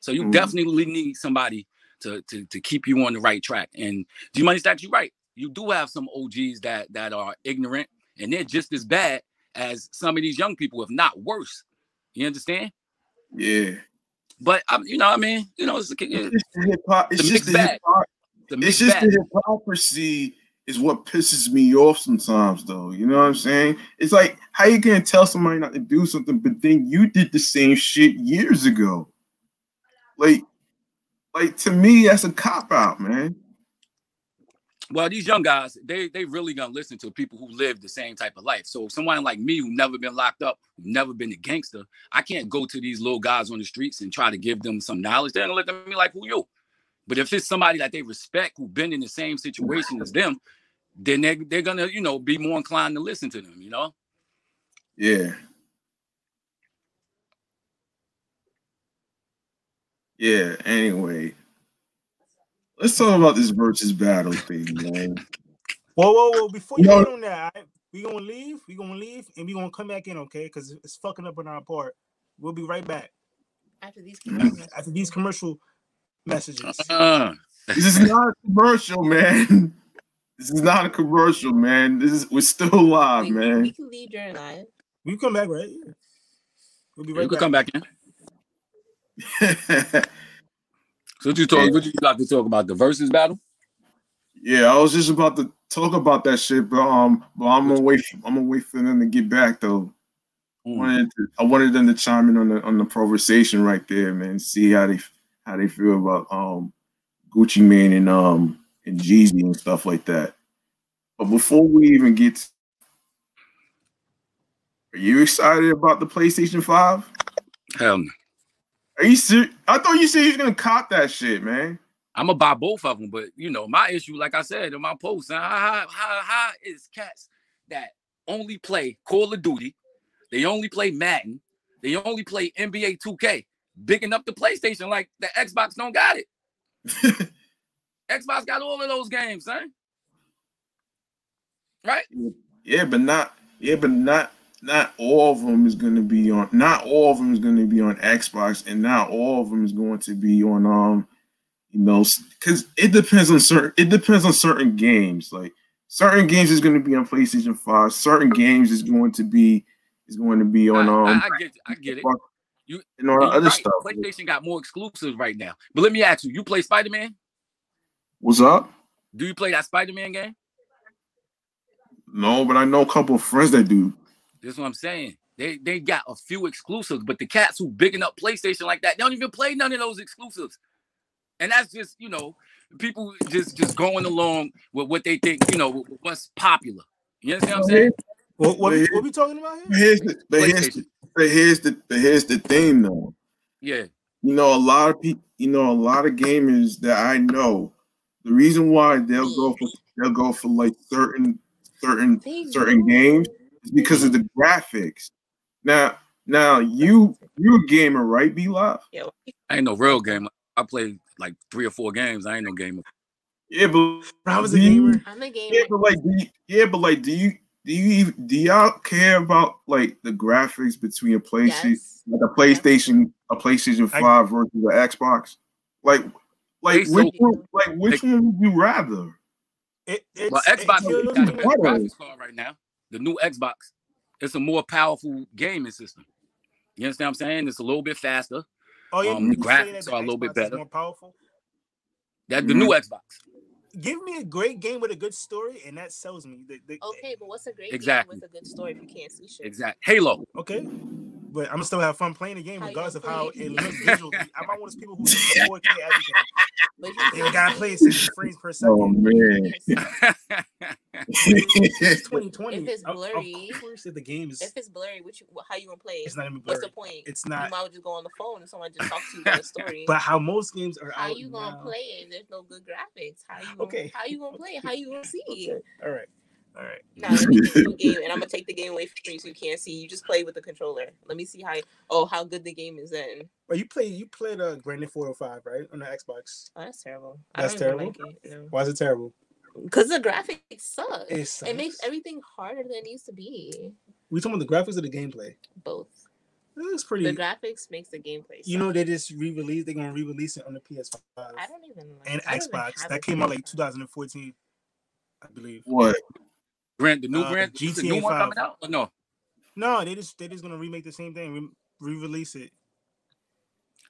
So you Mhm. definitely need somebody to, to to keep you on the right track. And G Money Stackz, you're right. You do have some OGs that that are ignorant and they're just as bad as some of these young people, if not worse. You understand? Yeah. But um, you know, what I mean, you know, it's, It's it's just the hop. It's just the bag. hip hop. It's just bag. the hypocrisy is what pisses me off sometimes, though. You know what I'm saying? It's like how you gonna tell somebody not to do something, but then you did the same shit years ago. Like, like to me, that's a cop out, man. Well, these young guys, they they really gonna listen to people who live the same type of life. So someone like me who never been locked up, never been a gangster, I can't go to these little guys on the streets and try to give them some knowledge. They're gonna look at me like, who you? But if it's somebody that they respect who been in the same situation as them, then they they're gonna, you know, be more inclined to listen to them, you know? Yeah. Yeah. Anyway, let's talk about this versus battle thing, man. Whoa, whoa, whoa! Before you No. get on that, all right? we gonna leave. We gonna leave, and we gonna come back in, okay? Because it's fucking up on our part. We'll be right back After these commercials. after these commercial messages. Uh, This is not a commercial, man. This is not a commercial, man. This is we're still live, we, we, man. we can leave during live. We come back, right? Yeah. We'll be right could back. come back in. (laughs) So what you talk? What you got to talk about? The versus battle? yeah, I was just about to talk about that shit, but um, but I'm gonna wait. I'm gonna wait for them to get back though. I Mm. wanted to, I wanted them to chime in on the on the conversation right there, man. See how they how they feel about um Gucci Mane and um and Jeezy and stuff like that. But before we even get, to- are you excited about the PlayStation Five? Hell no. Are you serious? I thought you said you was gonna cop that shit, man. I'm gonna buy both of them, but you know, my issue, like I said in my post, how, how, how, is cats that only play Call of Duty, they only play Madden, they only play NBA 2K, bigging up the PlayStation like the Xbox don't got it. (laughs) Xbox got all of those games, son. Right? Yeah, but not yeah, but not not all of them is going to be on. Not all of them is going to be on Xbox, and not all of them is going to be on um, you know, because it depends on certain. It depends on certain games. Like certain games is going to be on PlayStation Five. Certain games is going to be is going to be on I, um I, I get I get it. You- and all the other right, stuff. PlayStation got more exclusives right now. But let me ask you, you play Spider-Man? What's up? Do you play that Spider-Man game? No, but I know a couple of friends that do. That's what I'm saying. They they got a few exclusives, but the cats who bigging up PlayStation like that, they don't even play none of those exclusives. And that's just, you know, people just just going along with what they think, you know, what's popular. You understand what I'm saying? What, what, But what we talking about But here? here's the but here's the, PlayStation. but here's the but here's the thing though. Yeah. you know, a lot of people, you know, a lot of gamers that I know, the reason why they'll go for they'll go for like certain certain certain games is because of the graphics. Now, now you you a gamer, right? B Live. Yeah, I ain't no real gamer. I play like three or four games. I ain't no gamer. Yeah, but I was a gamer. I'm a gamer. Yeah, but like, do you, yeah, but like, do you do you even, do y'all care about like the graphics between a PlayStation, Yes. like a PlayStation, a PlayStation I- Five versus the Xbox? Like, like They which so- one, like which one would you rather? It, it's, Well, Xbox it- got the it- better graphics card right now. The new Xbox. It's a more powerful gaming system. You understand what I'm saying? It's a little bit faster. Oh yeah, Um, you the graphics the are a little bit Xbox is better. More powerful. That the new Xbox. Give me a great game with a good story, and that sells me. The- the- Okay, but what's a great Exactly. game with a good story if you can't see shit? Exact. Halo. Okay, but I'm gonna still have fun playing the game How regardless of how it it? looks visually. I'm not one of those people who (laughs) see 4K everything. But They you gotta play at 60 frames per second. Oh man, (laughs) It's (laughs) 2020. If it's Of- blurry- of course, if the game is, if it's blurry, what you, how you gonna play? it's not even What's blurry. the point? It's You not. might as well just go on the phone and someone just talk to you about a story. (laughs) But how most games are how out you gonna now- play it? There's no good graphics. How you gonna, Okay. How you gonna play it? How you gonna see it? Okay. All right, all right. Now let me give you a (laughs) game, and I'm gonna take the game away from you so you can't see. You just play with the controller. Let me see how. Oh, how good the game is then. Well, you play you played uh, Grand Theft Auto Five, right, on the Xbox. Oh, that's terrible. That's I don't even terrible? like it. No. Why is it terrible? Because the graphics suck. It, It makes everything harder than it needs to be. We talking about the graphics or the gameplay? Both. It looks pretty. The graphics makes the gameplay. you know they just re-released. They're gonna re-release it on the PS5 I don't even. Like, and don't Xbox. have That came out like 2014, I believe. what? Grant, the new Uh, Grant, is the GTA new one 5. coming out? Or no? No, they just they just gonna remake the same thing, re- re-release it.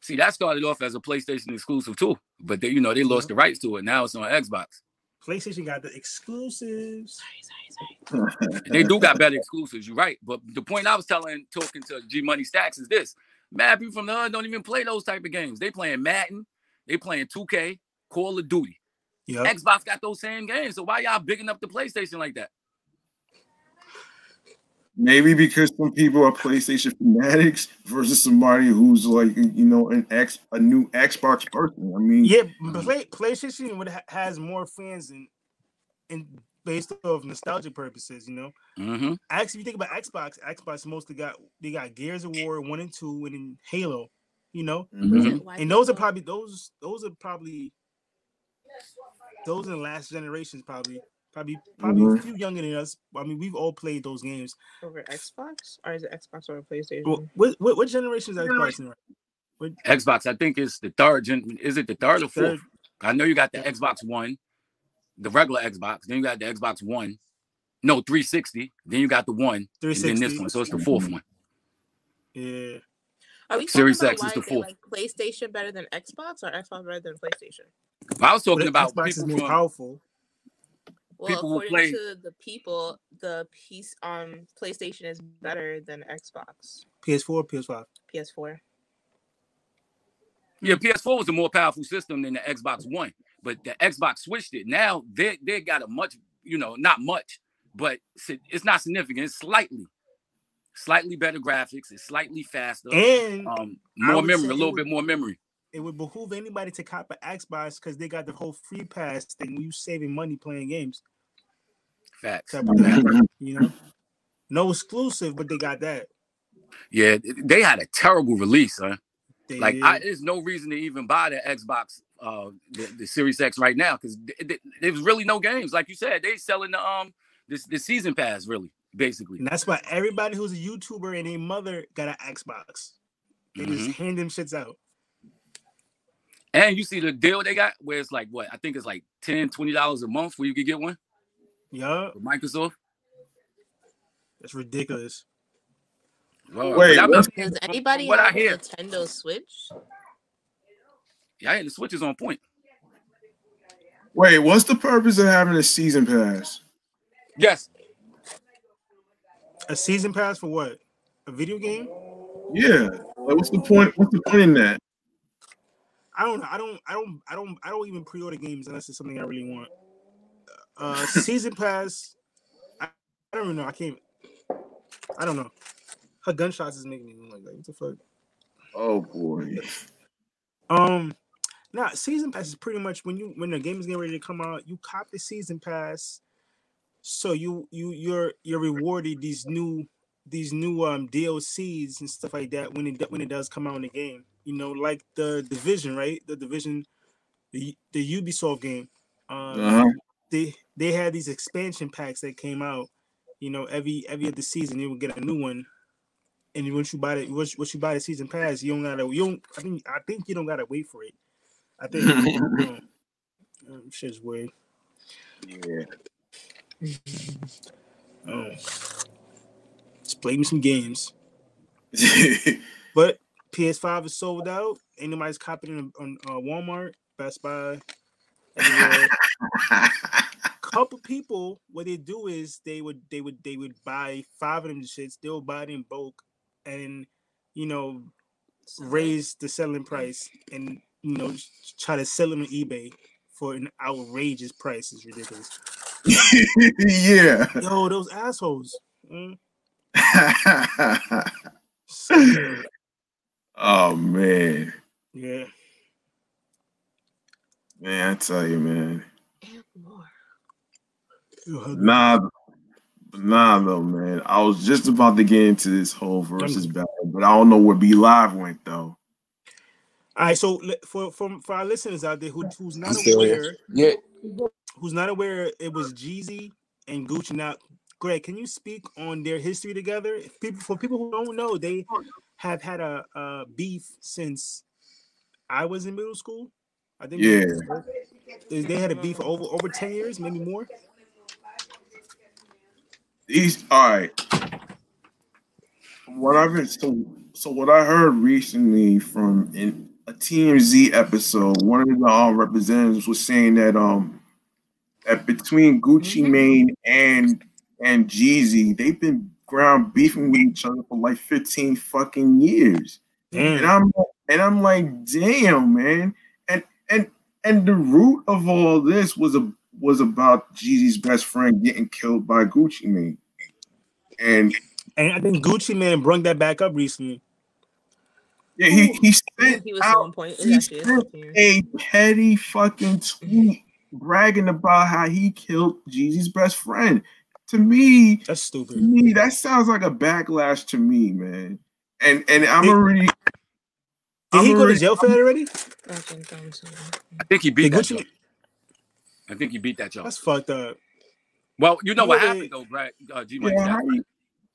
See, that started off as a PlayStation exclusive too, but they, you know, they lost the rights to it. Now it's on Xbox. PlayStation got the exclusives. Sorry, sorry, sorry. They do got better exclusives. You're right. But the point I was telling, talking to G Money Stackz is this: mad people from the hood don't even play those type of games. They playing Madden, they playing 2K, Call of Duty. Yep. Xbox got those same games. So why y'all bigging up the PlayStation like that? Maybe because some people are PlayStation fanatics versus somebody who's like you know an X a new Xbox person. I mean, Yeah, play, PlayStation would ha- has more fans and and based off nostalgic purposes, you know. Mm-hmm. Actually, if you think about Xbox, Xbox mostly got they got Gears of War one and two, and then Halo. You know, mhm. And those are probably those those are probably those in the last generations probably probably probably Mhm. a few younger than us. I mean, we've all played those games. over Xbox or is it Xbox or PlayStation? Well, what what, what generation is Xbox in? Right? Xbox, I think is the third gen. Is it the third or fourth? Third, I know you got the Xbox One, the regular Xbox. Then you got the Xbox One, no 360. Then you got the one, and then this one. So it's the fourth one. Yeah. Are we Series X is the fourth. like PlayStation better than Xbox or Xbox better than PlayStation? I was But talking about Xbox is more from powerful. Well, People according play- to the people, the piece on PlayStation is better than Xbox, PS4, PS5. PS4. Yeah, PS4 was a more powerful system than the Xbox One, but the Xbox switched it. Now they they got a much, you know, not much, but it's not significant. It's slightly, slightly better graphics. It's slightly faster. And Um, more memory, a little would- bit more memory. It would behoove anybody to cop an Xbox because they got the whole free pass thing. You saving money playing games. Facts. Type of thing, you know, no exclusive, but they got that. Yeah, they had a terrible release, huh? They Like. I, there's no reason to even buy the Xbox, uh, the, the Series X right now because there's really no games. Like you said, they selling the um this the season pass, really, basically. and that's why everybody who's a YouTuber and a mother got an Xbox. They Mhm. just hand them shits out. And you see the deal they got where it's like what I think it's like 10 dollars a month where you could get one Yeah, Microsoft. that's ridiculous. Well, Wait, but I'm what's- not- Does anybody what I have a hear? Nintendo Switch? Yeah, I the Switch is on point. Wait, what's the purpose of having a season pass? Yes, A season pass for what? A video game? Yeah. Like, what's the point? What's the point in that? I don't. I don't. I don't. I don't. I don't even pre-order games unless it's something I really want. Uh, (laughs) season pass. I, I don't even know. I can't. I don't know. Her gunshots is making me like, like what the fuck. Oh boy. Um, now season pass is pretty much when you when the game is getting ready to come out, you cop the season pass, so you you you're you're rewarded these new these new um DLCs and stuff like that when it when it does come out in the game. You know, like the division, right? The division, the the Ubisoft game. Um, Uh-huh. they they had these expansion packs that came out. You know, every every other season you would get a new one. And once you buy it, once, once you buy the season pass, you don't gotta. You don't. I think. I think you don't gotta wait for it. I think. (laughs) um, um, shit's weird. Yeah. Um, (laughs) just play me some games. (laughs) But PS5 is sold out. Ain't nobody's copying on uh, Walmart, Best Buy. (laughs) couple people what they do is they would they would they would buy five of them shits they'll buy it in bulk and you know raise the selling price and you know try to sell them on ebay for an outrageous price It's ridiculous (laughs) yeah. yo those assholes mm, (laughs) so. Oh man. yeah Man, I tell you, man. And more. Nah, nah, though, man. I was just about to get into this whole versus battle, but I don't know where B Live went though. all right so for for, for our listeners out there who, who's not I'm aware yeah. who's not aware it was Jeezy and Gucci. Now, Greg, can you speak on their history together? People for people who don't know, they have had a, a beef since I was in middle school. I think Yeah. they, they had a beef over over 10 years, maybe more. These all right. What I've been so so what I heard recently from in a TMZ episode, one of the um, representatives was saying that um that between Gucci Mhm. Mane and and Jeezy, they've been ground beefing with each other for like 15 fucking years. And I'm and I'm like, damn, man. And and and the root of all this was a was about Jeezy's best friend getting killed by Gucci Mane. And And I think Gucci Mane brought that back up recently. yeah, he he sent He was so on out point. He actually sent a petty fucking tweet bragging about how he killed Jeezy's best friend. To me, That's to stupid. me, that sounds like a backlash to me, man. And and I'm Did- already Did I'm he go to jail for that already? Fucking dumb. I think he Did beat that. Gucci. I think he beat that joke. that's fucked up. Well, you know what Yeah, happened though, Brad? Uh, Yeah, how you,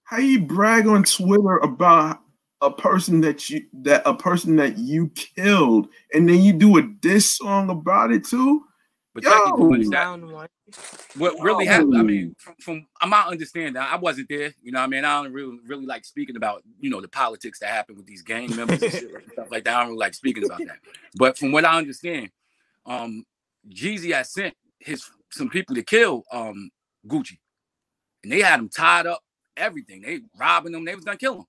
how you brag on Twitter about a person that you that a person that you killed, and then you do a diss song about it too. But Yo! check it, what is that? One. What really happened? I mean, from, from my understanding, I wasn't there. You know, what I mean, I don't really really like speaking about you know the politics that happen with these gang members and shit, and stuff like that. I don't really like speaking about that. But from what I understand, um, Jeezy had sent his some people to kill um Gucci, and they had him tied up, everything. They robbing him. They was gonna kill him,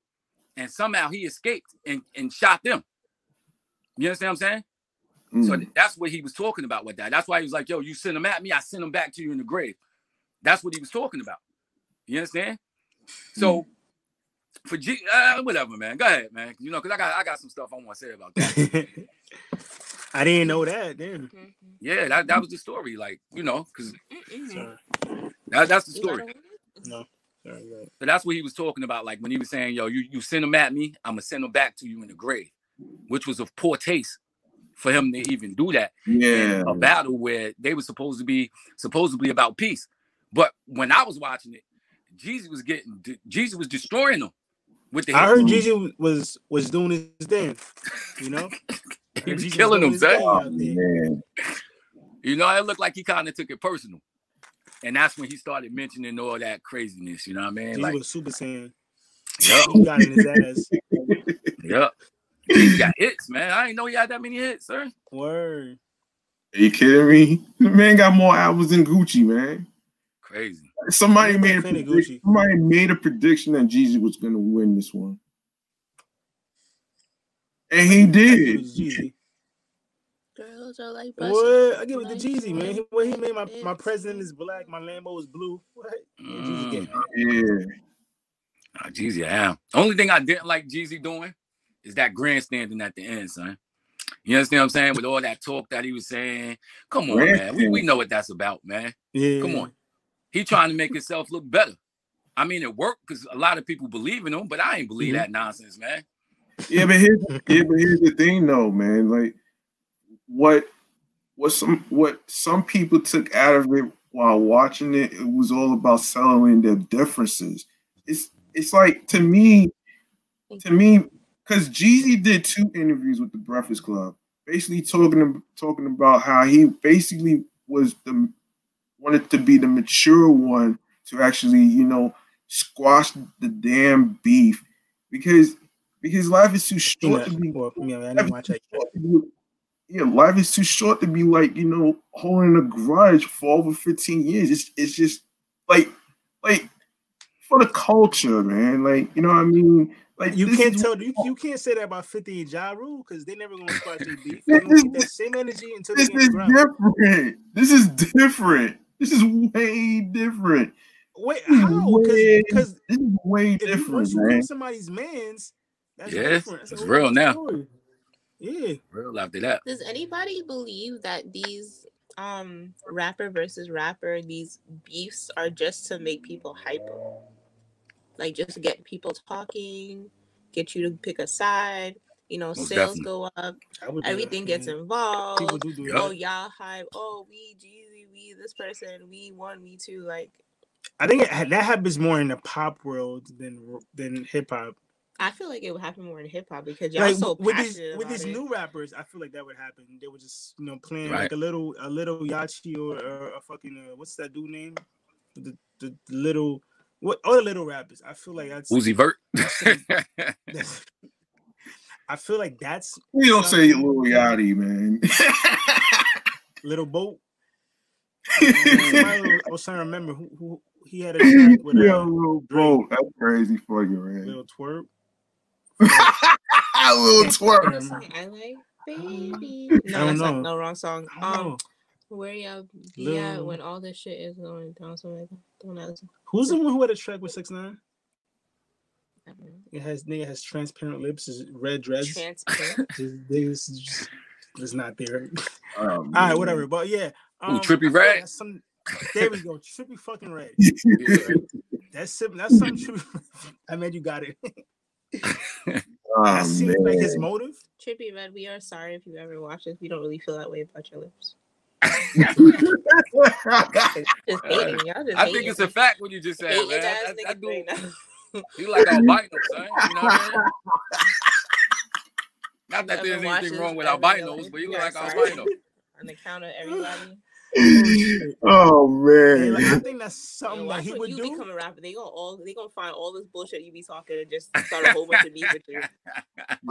and somehow he escaped and and shot them. You understand what I'm saying? So Mm. th- that's what he was talking about with that. That's why he was like, yo, you send them at me, I send them back to you in the grave. That's what he was talking about. You understand? So for G, uh, whatever, man. Go ahead, man. You know, because I got I got some stuff I want to say about that. (laughs) I didn't know that. Damn. Mhm. yeah, that, that was the story. Like, you know, because. That, that's the story. No. Sorry. So that's what he was talking about. Like when he was saying, yo, you, you send them at me, I'm gonna send them back to you in the grave, which was of poor taste for him to even do that. Yeah, a battle where they were supposed to be supposedly about peace. But when I was watching it, Jeezy was getting Jeezy was destroying them with the I heard Jeezy was was doing his thing. You know, (laughs) he was was killing doing them, his Oh, man. You know, it looked like he kind of took it personal. And that's when he started mentioning all that craziness. You know what I mean? Jeezy Like, was super saiyan. yep, He got in his ass. (laughs) yep. He got hits, man. I didn't know he had that many hits, sir. Word. Are you kidding me? The man got more albums than Gucci, man. Crazy. Somebody made a plenty prediction, Gucci. somebody made a prediction that Jeezy was gonna win this one. And he I give it did. Jeezy. Girls are like buses. What? I give it to Jeezy, man. He, what he made my, my president is black, my Lambo is blue. What? Yeah, Jeezy Mm. Yeah. Ah, Jeezy, I am. Only thing I didn't like Jeezy doing is that grandstanding at the end, son. You understand what I'm saying? With all that talk that he was saying. Come on, man. We, we know what that's about, man. Yeah. Come on. He trying to make himself look better. I mean, it worked because a lot of people believe in him, but I ain't believe Mhm. that nonsense, man. Yeah, but here's yeah, but here's the thing though, man. Like what what some what some people took out of it while watching it, it was all about selling their differences. It's it's like to me, to me, because Jeezy did two interviews with the Breakfast Club, basically talking talking about how he basically was the wanted to be the mature one to actually, you know, squash the damn beef because because life is too short to be well, yeah, yeah, life is too short to be like, you know, holding a grudge for over 15 years. It's it's just like like for the culture, man. Like, you know what I mean? Like You can't tell you, you can't say that about 50 and Ja Rule because they never gonna squash their beef. They gonna keep that same energy until they this get is the ground. different. This is different. This is way different. Wait, how? Because This is way if different, once you man. somebody's man's, that's Yeah, different. That's it's real other now. story. Yeah. Real after that. Does anybody believe that these um rapper versus rapper, these beefs are just to make people hype? Like just get people talking, get you to pick a side, you know, Most sales definitely. go up, I would do everything gets involved. People do do Oh, y'all hype. Oh, we Jeezy, we this person, we one, we two. Like, I think it, that happens more in the pop world than than hip hop. I feel like it would happen more in hip hop because y'all Like so with these passionate with these it. new rappers, I feel like that would happen. They were just you know playing Right. like a little a little Yachty or, or a fucking uh, what's that dude name? The, the little what all the little rappers. I feel like that's Uzi Vert. I feel like (laughs) that's We don't say Lil Yachty, man. (laughs) little boat. (laughs) I was trying to remember who, who he had a track with yeah, uh, Lil Bro, that's crazy fucking man. little twerp. Lil twerp. I like, baby. I No, don't that's not know. no wrong song. I don't Um, know. Where y'all be at when all this shit is going down? Something like. Don't know. Who's the one who had a track with six nine? I don't know. It has nigga has transparent lips, is red dreads. Transparent. (laughs) Just- This is just it's not there. (laughs) Oh, All right, whatever. But yeah, um, Trippie I like Red? that's Some, there we go. Trippie fucking red. (laughs) Yeah. That's sim- that's something. Trippie, I mean, you got it. Oh, that seems like his motive. Trippie Redd, we are sorry if you ever watch this. We don't really feel that way about your lips. (laughs) Just hating. Y'all just I think it's a fact what you just said, hating man. ass That, niggas that right dude, like albino, (laughs) son. You know what I mean? (laughs) Not that there's anything wrong with every albinos, little- but you look Yeah, like sorry. albino. On the count of everybody. oh Hey, like, I think that's something that he would you do. become a rapper. They gonna all they gonna find all this bullshit you be talking and just start a whole bunch of beef with you.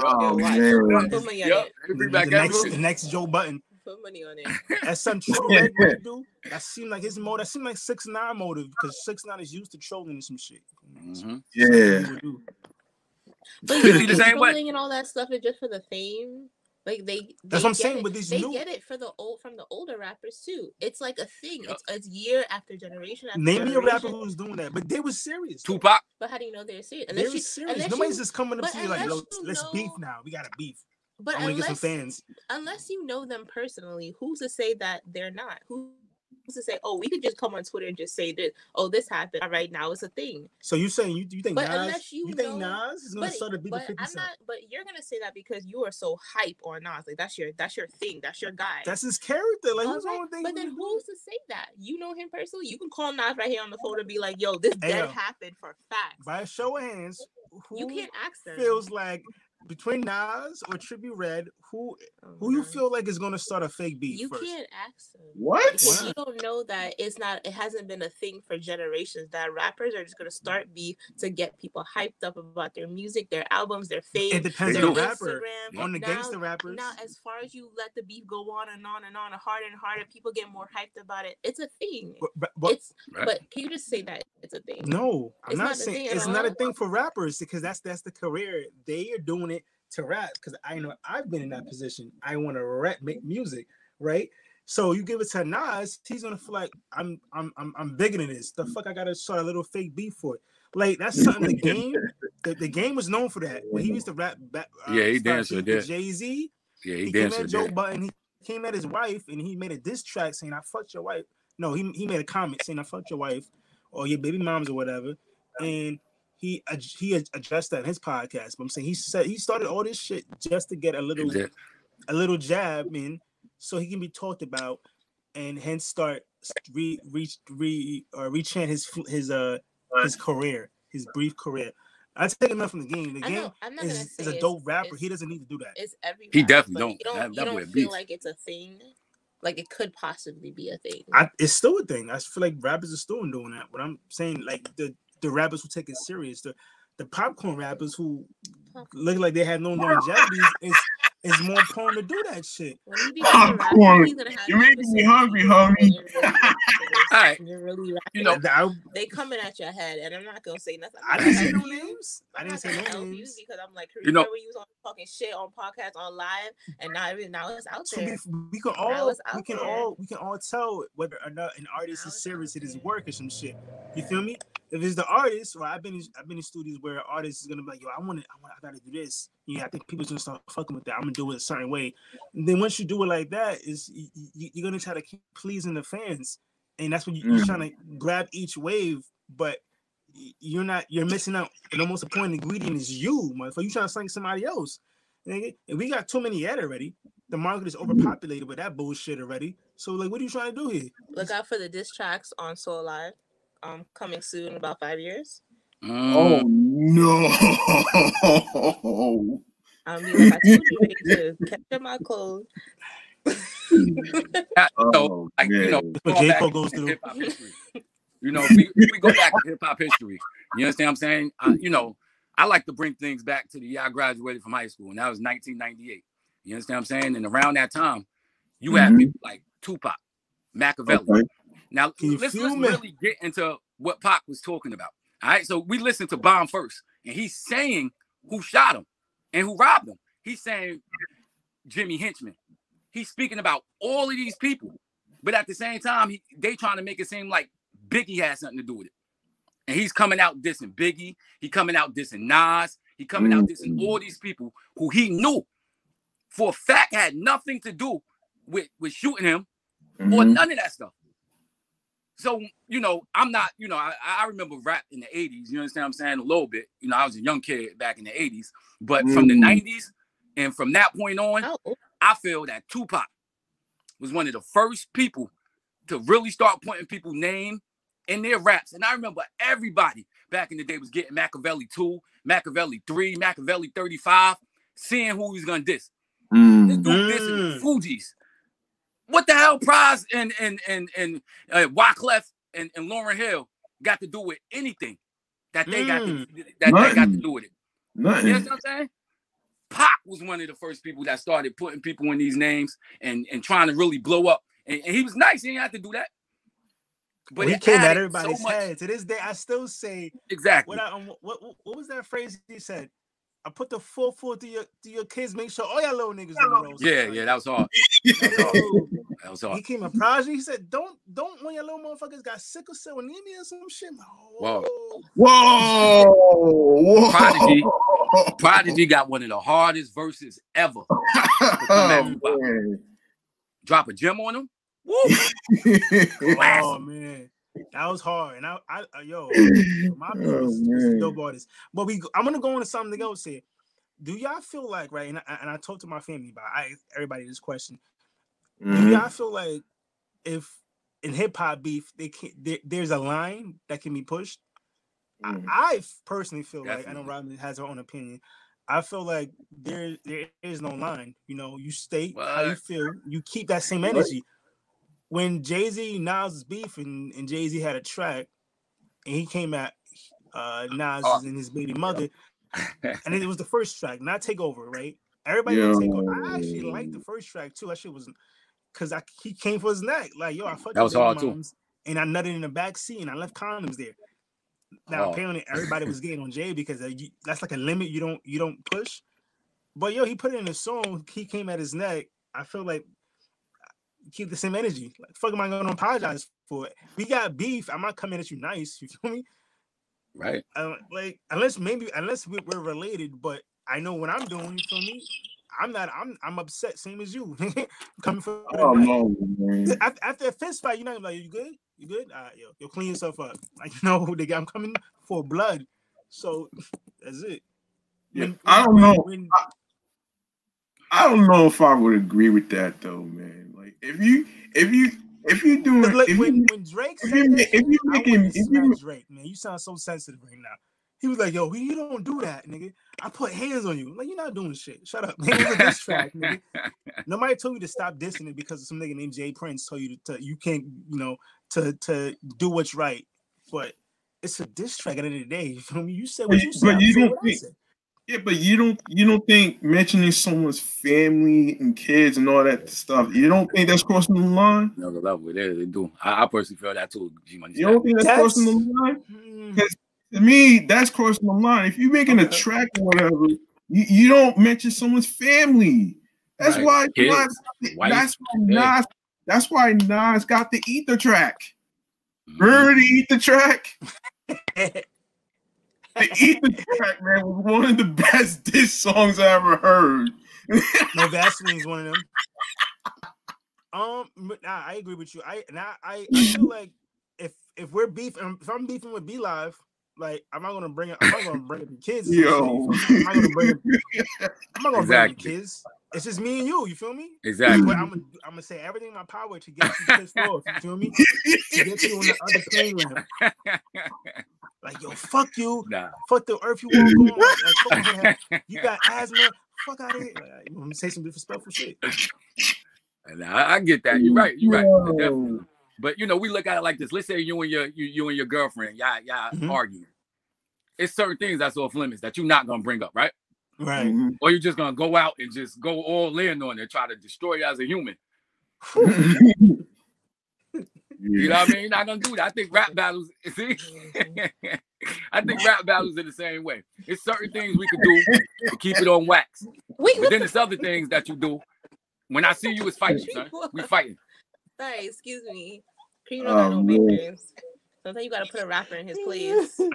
Oh watch. man. Put money on Yup, it. he The, bring back the next, the next Joe Budden. Put money on it. (laughs) That's some true red would do. That seemed like his motive. That seemed like six nine motive because six nine is used to trolling and some shit. Mhm. Yeah. He would do. But You you see the same way? trolling and all that stuff is just for the fame. Like they, That's what I'm saying, It. but these they new- get it for the old from the older rappers too. It's like a thing. It's, it's year after generation after Name me a rapper who's doing that, but they was serious. Tupac. But how do you know they're serious? They Unless was you, serious. unless Nobody's you, just coming up but to you like, yo, unless you let's beef now. We got to beef. But I want to get some unless fans. unless you know them personally, who's to say that they're not? Who's to say, oh, we could just come on Twitter and just say this. Oh, this happened. All right, now it's a thing. So you saying you, you think But Nas? unless you think know- Nas is gonna But, start beef with but 50 I'm Cent? not. But you're gonna say that because you are so hype on Nas. Like that's your that's your thing. That's your guy. That's his character. Like who's Alright, wrong with But then who's to say that? You know him personally. You can call Nas right here on the phone and be like, "Yo, this Hey, dead yo. happened for facts." By a show of hands, who You can't ask them. feels like between Nas or Trippie Redd, who Oh who you feel like is gonna start a fake beef You first? can't ask them. What? Because you don't know that it's not. It hasn't been a thing for generations. That rappers are just gonna start beef to get people hyped up about their music, their albums, their fame, It depends their on the rapper. Instagram. On the Now- gangster rappers, Now, as far as you let the beef go on and on and on, and harder and harder, people get more hyped about it. It's a thing. but, but, but it's Right. but can you just say that it's a thing? no, I'm It's not not saying thing at it's not a thing for rappers because that's that's the career they are doing it to rap. Because I know I've been in that position. I want to rap, make music, right? So you give it to Nas, he's gonna feel like I'm I'm I'm, I'm bigger than this. The fuck I gotta start a little fake beef for it. Like that's something the game the, the game was known for that. When he used to rap back uh, Yeah, he danced with. Jay Z. Yeah, He, he came danced at with Joe. Budden. He came at his wife and he made a diss track saying, I fucked your wife. No, he, he made a comment saying, I fucked your wife or your baby moms or whatever. And he he addressed that in his podcast. But I'm saying he said he started all this shit just to get a little Exact- a little jab in so he can be talked about and hence start re reach re or rechant his his uh his career, his brief career. I take him out from the game. The I game know. I'm not gonna is, say is a dope rapper. He doesn't need to do that. It's every. He definitely don't. You don't, That- you that don't feel beast. like it's a thing. Like it could possibly be a thing. I, it's still a thing. I feel like rappers are still doing that. But I'm saying like the the rappers who take it serious, the the popcorn rappers who look like they have no longevity is is more prone to do that shit. When you be rapping, corn. he's gonna have You're making me hungry, to homie. (laughs) (laughs) when you're really rapping for this, All right. when You're really rapping. You know, I, they coming at your head, and I'm not gonna say nothing. I didn't say no gonna help you. names. I I'm didn't say no help names. because I'm like, You know- remember we was on talking shit on podcast on live, and now every now it's out So there. we, we can all we can there. all we can all tell whether or not an artist is serious out at his work or some shit. You feel me? If it's the artist, well, I've been in, I've been in studios where an artist is gonna be like, yo, I want to, I want, I gotta do this. Yeah, I think people's gonna start fucking with that. I'm gonna do it a certain way. And then once you do it like that, is you, you're gonna try to keep pleasing the fans, and that's what you, you're Mm. trying to grab each wave, but you're not, you're missing out. And the most important ingredient is you, motherfucker. You trying to sing somebody else. And we got too many yet already. The market is overpopulated with that bullshit already. So like, what are you trying to do here? Look out for the diss tracks on Soul Live, um, coming soon in about five years. Oh mm, no. Um, because I told you right, to catch up my clothes. (laughs) that- so, Oh, like, you know, man. What J. back Cole goes through. You know, we, we go back to hip hop history. You understand what I'm saying? I, you know, I like to bring things back to the year I graduated from high school, and that was 1998. You understand what I'm saying? And around that time, you had Mhm. people like Tupac, Machiavelli. Okay. Now Can let's, let's really get into what Pac was talking about. All right, so we listened to Bomb first, and he's saying who shot him and who robbed him. He's saying Jimmy Henchman. He's speaking about all of these people, but at the same time, he, they trying to make it seem like Biggie has something to do with it. And he's coming out dissing Biggie. He coming out dissing Nas. He coming out dissing all these people who he knew for a fact had nothing to do with, with shooting him or Mhm. none of that stuff. So, you know, I'm not, you know, I, I remember rap in the 80s, you understand what I'm saying? A little bit. You know, I was a young kid back in the 80s, but from the Mm. 90s and from that point on, How old- I feel that Tupac was one of the first people to really start pointing people name in their raps. And I remember everybody back in the day was getting Machiavelli 2, Machiavelli 3, Machiavelli 35, seeing who he's gonna diss. This Mm. dude dissing Mm. the Fugees. What the hell Pras and and and and uh, Wyclef and, and Lauryn Hill got to do with anything that they got to, that they got to do with it? You know what I'm saying? Pac was one of the first people that started putting people in these names and, and trying to really blow up. And, and he was nice. He didn't have to do that. But he it came at added everybody's so head. To this day, I still say Exactly. what I um, what, what what was that phrase he said? I put the full full to your to your kids. Make sure all y'all little niggas know. those. Yeah, yeah, that was hard. (laughs) Dude, That was he came at (laughs) Prodigy. He said, "Don't don't when your little motherfuckers got sickle cell anemia or some shit." Whoa. Whoa. Whoa. Prodigy. Prodigy got one of the hardest verses ever. (laughs) Oh. (laughs) Drop a gem on him. Woo! Oh man, that was hard. And I, I, uh, yo, my Oh, boy was, was a man. dope artist. But we, I'm gonna go into something else here. Do y'all feel like right? And I, and I talked to my family about I everybody this question. Do Mhm. y'all feel like if in hip hop beef, they can there, there's a line that can be pushed? Mhm. I, I personally feel like I know Robin has her own opinion. I feel like there there is no line. You know, you state how you feel. You keep that same energy. When Jay Z Nas beef and, and Jay Z had a track, and he came at uh, Nas Oh. and his baby (laughs) mother, and it was the first track, not Takeover, right? Everybody take over. I actually liked the first track too. That shit was because I he came for his neck. Like yo, I fucked That was hard, too. and I nutted in the back seat and I left condoms there. Now Oh. apparently everybody was getting on Jay because uh, you, that's like a limit you don't you don't push. But yo, he put it in a song. He came at his neck. I feel like keep the same energy. Like fuck, am I going to apologize for it? We got beef. I'm not coming at you nice. You feel me? right? uh, like unless maybe unless we, we're related, but I know what I'm doing. You feel me? I'm not. I'm I'm upset. Same as you. (laughs) Coming for Oh no, man. After, after a fist fight, you're not gonna like, you good? You good? All right, yo, yo, clean yourself up. (laughs) Like you know, (laughs) got. I'm coming for blood. So that's it. Yeah, When- I don't when- know. when- I don't know if I would agree with that though, man. Like if you if you if you doing look, if when, you, when Drake if you if you making- if you- Drake, man. You sound so sensitive right now. He was like, "Yo, you don't do that, nigga. I put hands on you. Like you're not doing shit. Shut up, man. It was a diss track, nigga. (laughs) Nobody told you to stop dissing it because of some nigga named J. Prince told you to, to you can't, you know, to to do what's right. But it's a diss track at the end of the day. (laughs) You feel me? You said what But- you said. but you don't think- yeah, but you don't you don't think mentioning someone's family and kids and all that stuff, you don't think that's crossing the line? Another level. They, they do. I, I personally feel that too. G Money. You don't think that's, That's- crossing the line? Mm, To me, that's crossing the line. If you're making a track or whatever, you, you don't mention someone's family. That's Right. why Kids, Nas, wife, that's why yeah. Nas that's why Nas got the ether track. Mhm. Remember the ether track? (laughs) The ether track, man, was one of the best (laughs) diss songs I ever heard. no Vaseline's one of them. Um, but nah, I agree with you. I now I, I feel like if if we're beefing, if I'm beefing with B Live, like I'm not gonna bring it. I'm not gonna bring up the kids. Yo. I'm not gonna bring. Up, I'm not gonna bring up the kids. It's just me and you. You feel me? Exactly. But I'm gonna I'm gonna say everything in my power to get you pissed off. You feel me? To get you on the other plane (laughs) line. Like yo, fuck you. nah. Fuck the earth you walk on. (laughs) Like, fuck you, you got asthma. Fuck out of here. Like, I'm gonna say some disrespectful shit. And I, I get that. You're right. You're right. Yo. Definitely. But you know, we look at it like this. Let's say you and your you, you and your girlfriend, y'all, y'all Mhm. arguing. It's certain things that's off limits that you're not gonna bring up, right? Right. Mhm. Or you're just gonna go out and just go all in on it, try to destroy you as a human. (laughs) You know what I mean? You're not gonna do that. I think rap battles. (laughs) See, I think rap battles are the same way. It's certain things we could do to keep it on wax, Wait, but then the (laughs) it's other things that you do. When I see you, it's fighting, son. We fighting. Sorry, excuse me. You oh, don't got Oh, no man. manners. Sometimes you gotta put a rapper in his place. (laughs)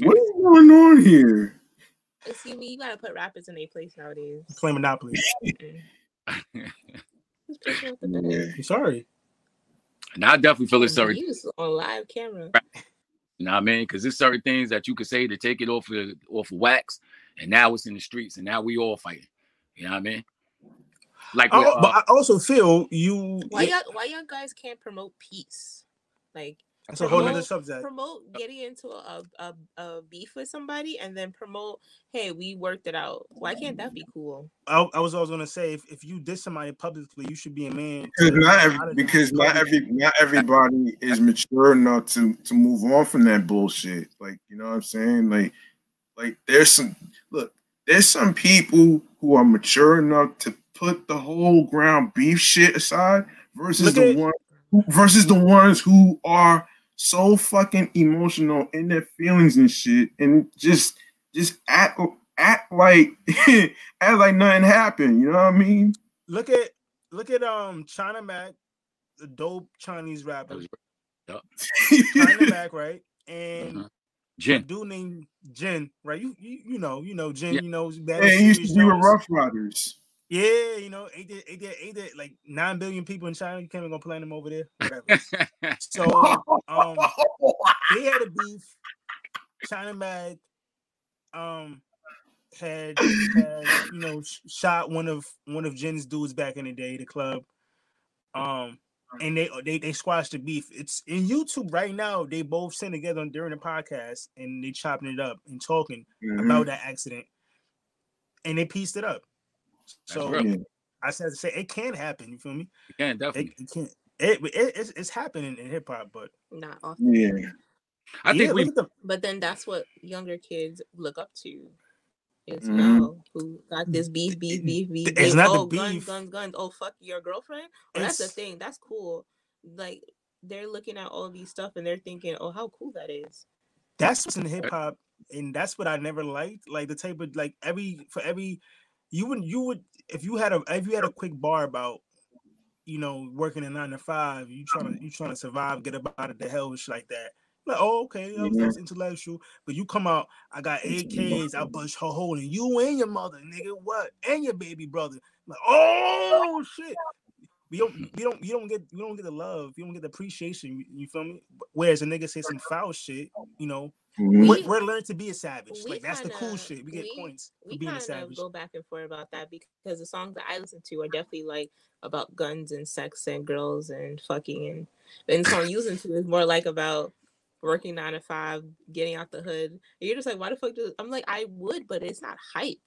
What is going on here? Excuse me, you gotta put rappers in their place nowadays. Play Monopoly. Who's picking up the Yeah. I'm sorry. And I definitely feel it's certain You was on live camera. You know what I mean? Because there's certain things that you could say to take it off of off of wax, and now it's in the streets, and now we all fighting. You know what I mean? Like, with, Oh, but uh, I also feel you. Why y'all why y'all guys can't promote peace? Like That's a whole Promote- nother subject. promote getting into a, a a beef with somebody and then promote hey we worked it out why can't that be cool I, I was always gonna say if, if you diss somebody publicly, you should be a man. Because not every, because not every not everybody is mature enough to to move on from that bullshit. Like you know what I'm saying? Like like there's some look. There's some people who are mature enough to put the whole ground beef shit aside versus Look the at- one who, versus the ones who are so fucking emotional in their feelings and shit and just just act act like (laughs) act like nothing happened. You know what I mean? Look at look at um China Mac, the dope Chinese rapper. China (laughs) Mac, right? And a Jin. dude named Jin, right? You you, you know, you know Jen, Yeah. you know that Hey, he used to be with Ruff Ryders. Yeah, you know, ain't there, ain't there, ain't there like nine billion people in China? You can't even go plan them over there. So (laughs) um they had a beef. China Mac um had had you know sh- shot one of one of Jin's dudes back in the day, the club. Um and they they they squashed the beef. It's in YouTube right now. They both sitting together during the podcast and they chopping it up and talking Mhm. about that accident. And they pieced it up. That's So I said to say it can happen. You feel me? Yeah, It, definitely. it can't. It, it, it's, it's happening in hip hop, but not often Yeah. I think yeah, we the but then that's what younger kids look up to is Mhm. now who got this beef beef beef beef, It's beef. not oh guns beef. guns guns oh fuck your girlfriend oh, that's the thing that's cool like they're looking at all these stuff and they're thinking oh how cool that is that's what's in hip hop, and that's what I never liked. Like the type of like every for every you would you would if you had a if you had a quick bar about you know working a nine to five, you trying to you trying to survive, get up out of the hell and shit like that. Like, oh, okay, that was, mm-hmm. that intellectual. But you come out, I got AKs, I bust her hole in you and your mother, nigga. What? And your baby brother. Like, oh shit. We don't, mm-hmm. we don't, you don't get, you don't get the love, you don't get the appreciation. You, you feel me? Whereas a nigga say some foul shit, you know, Mhm. we're, we're learning to be a savage. Like that's the cool shit. We get we- points for we being a savage. go back and forth about that because the songs that I listen to are definitely like about guns and sex and girls and fucking and and the song you listen to is more like about working nine to five, getting out the hood. And you're just like, why the fuck do I'm like, I would, but it's not hype.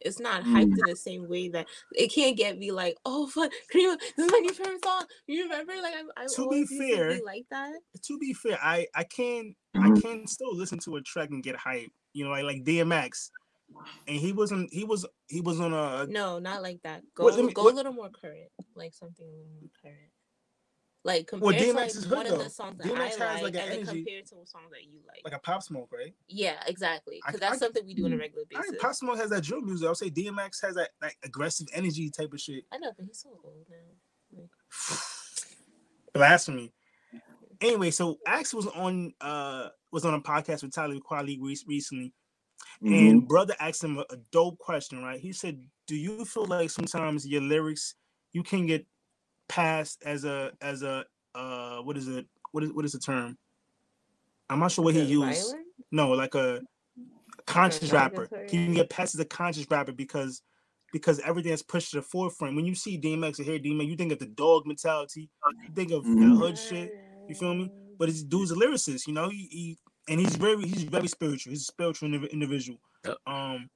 It's not hyped in the same way that it can't get me like, oh fuck, Karima, this is my new favorite song. You remember? Like I, I To be always used to fair, be like that. to be fair, I I can Mhm. I can still listen to a track and get hype. You know, like like DMX, and he wasn't he was he was on a No, not like that. Go What- me- go what- a little more current, like something a little more current. Like compare Well, to DMX like is hood, one of the songs that DMX I has, like, like, an and energy- compare to songs that you like. like a pop smoke, right? yeah, exactly. I- Because I- that's something we do on a regular I basis. think Pop Smoke has that drill music. I'll say DMX has that like aggressive energy type of shit. I know, but he's so old now. (sighs) Blasphemy. (laughs) Anyway, so Axe was on uh was on a podcast with Talib Kweli re- recently, Mhm. and brother asked him a, a dope question, right? He said, "Do you feel like sometimes your lyrics you can get passed as a as a uh what is it what is what is the term? I'm not sure what he used. violent? No, like a conscious rapper. derogatory. He can get passed as a conscious rapper because because everything is pushed to the forefront. When you see DMX or hear DMX, you think of the dog mentality. You think of the Mhm. hood shit. You feel me? But this dude's a lyricist, you know. He, he and he's very he's very spiritual. He's a spiritual individual. Yep. Um,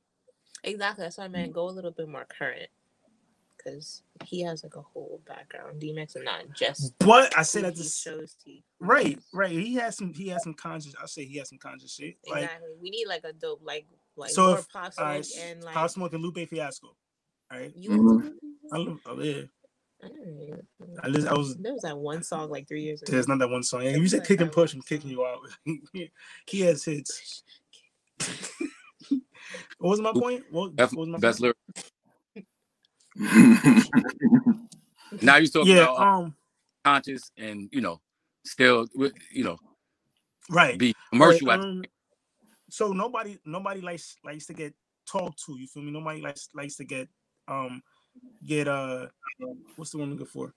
Exactly. That's why I meant go a little bit more current. Because he has like a whole background. DMX and not just but I say who that he this shows he right, right. He has some he has some conscious. I'll say he has some conscious shit. Like Exactly. we need like a dope like like so more if pop smoke right, and like Pop Smoke and Lupe Fiasco. All right, you Mhm. I, this? love, oh, yeah. I don't even- I, listen, I was There was that one song like three years ago. There's not that one song. If you said kick and push, I'm kicking you out. (laughs) he has hits. (laughs) what was my point? What, what was my best point? lyric. Now you're talking Yeah, about uh, um, conscious and you know, still you know, right. be commercial. Right, um, so nobody, nobody likes likes to get talked to. You feel me? Nobody likes likes to get um get uh what's the one looking for?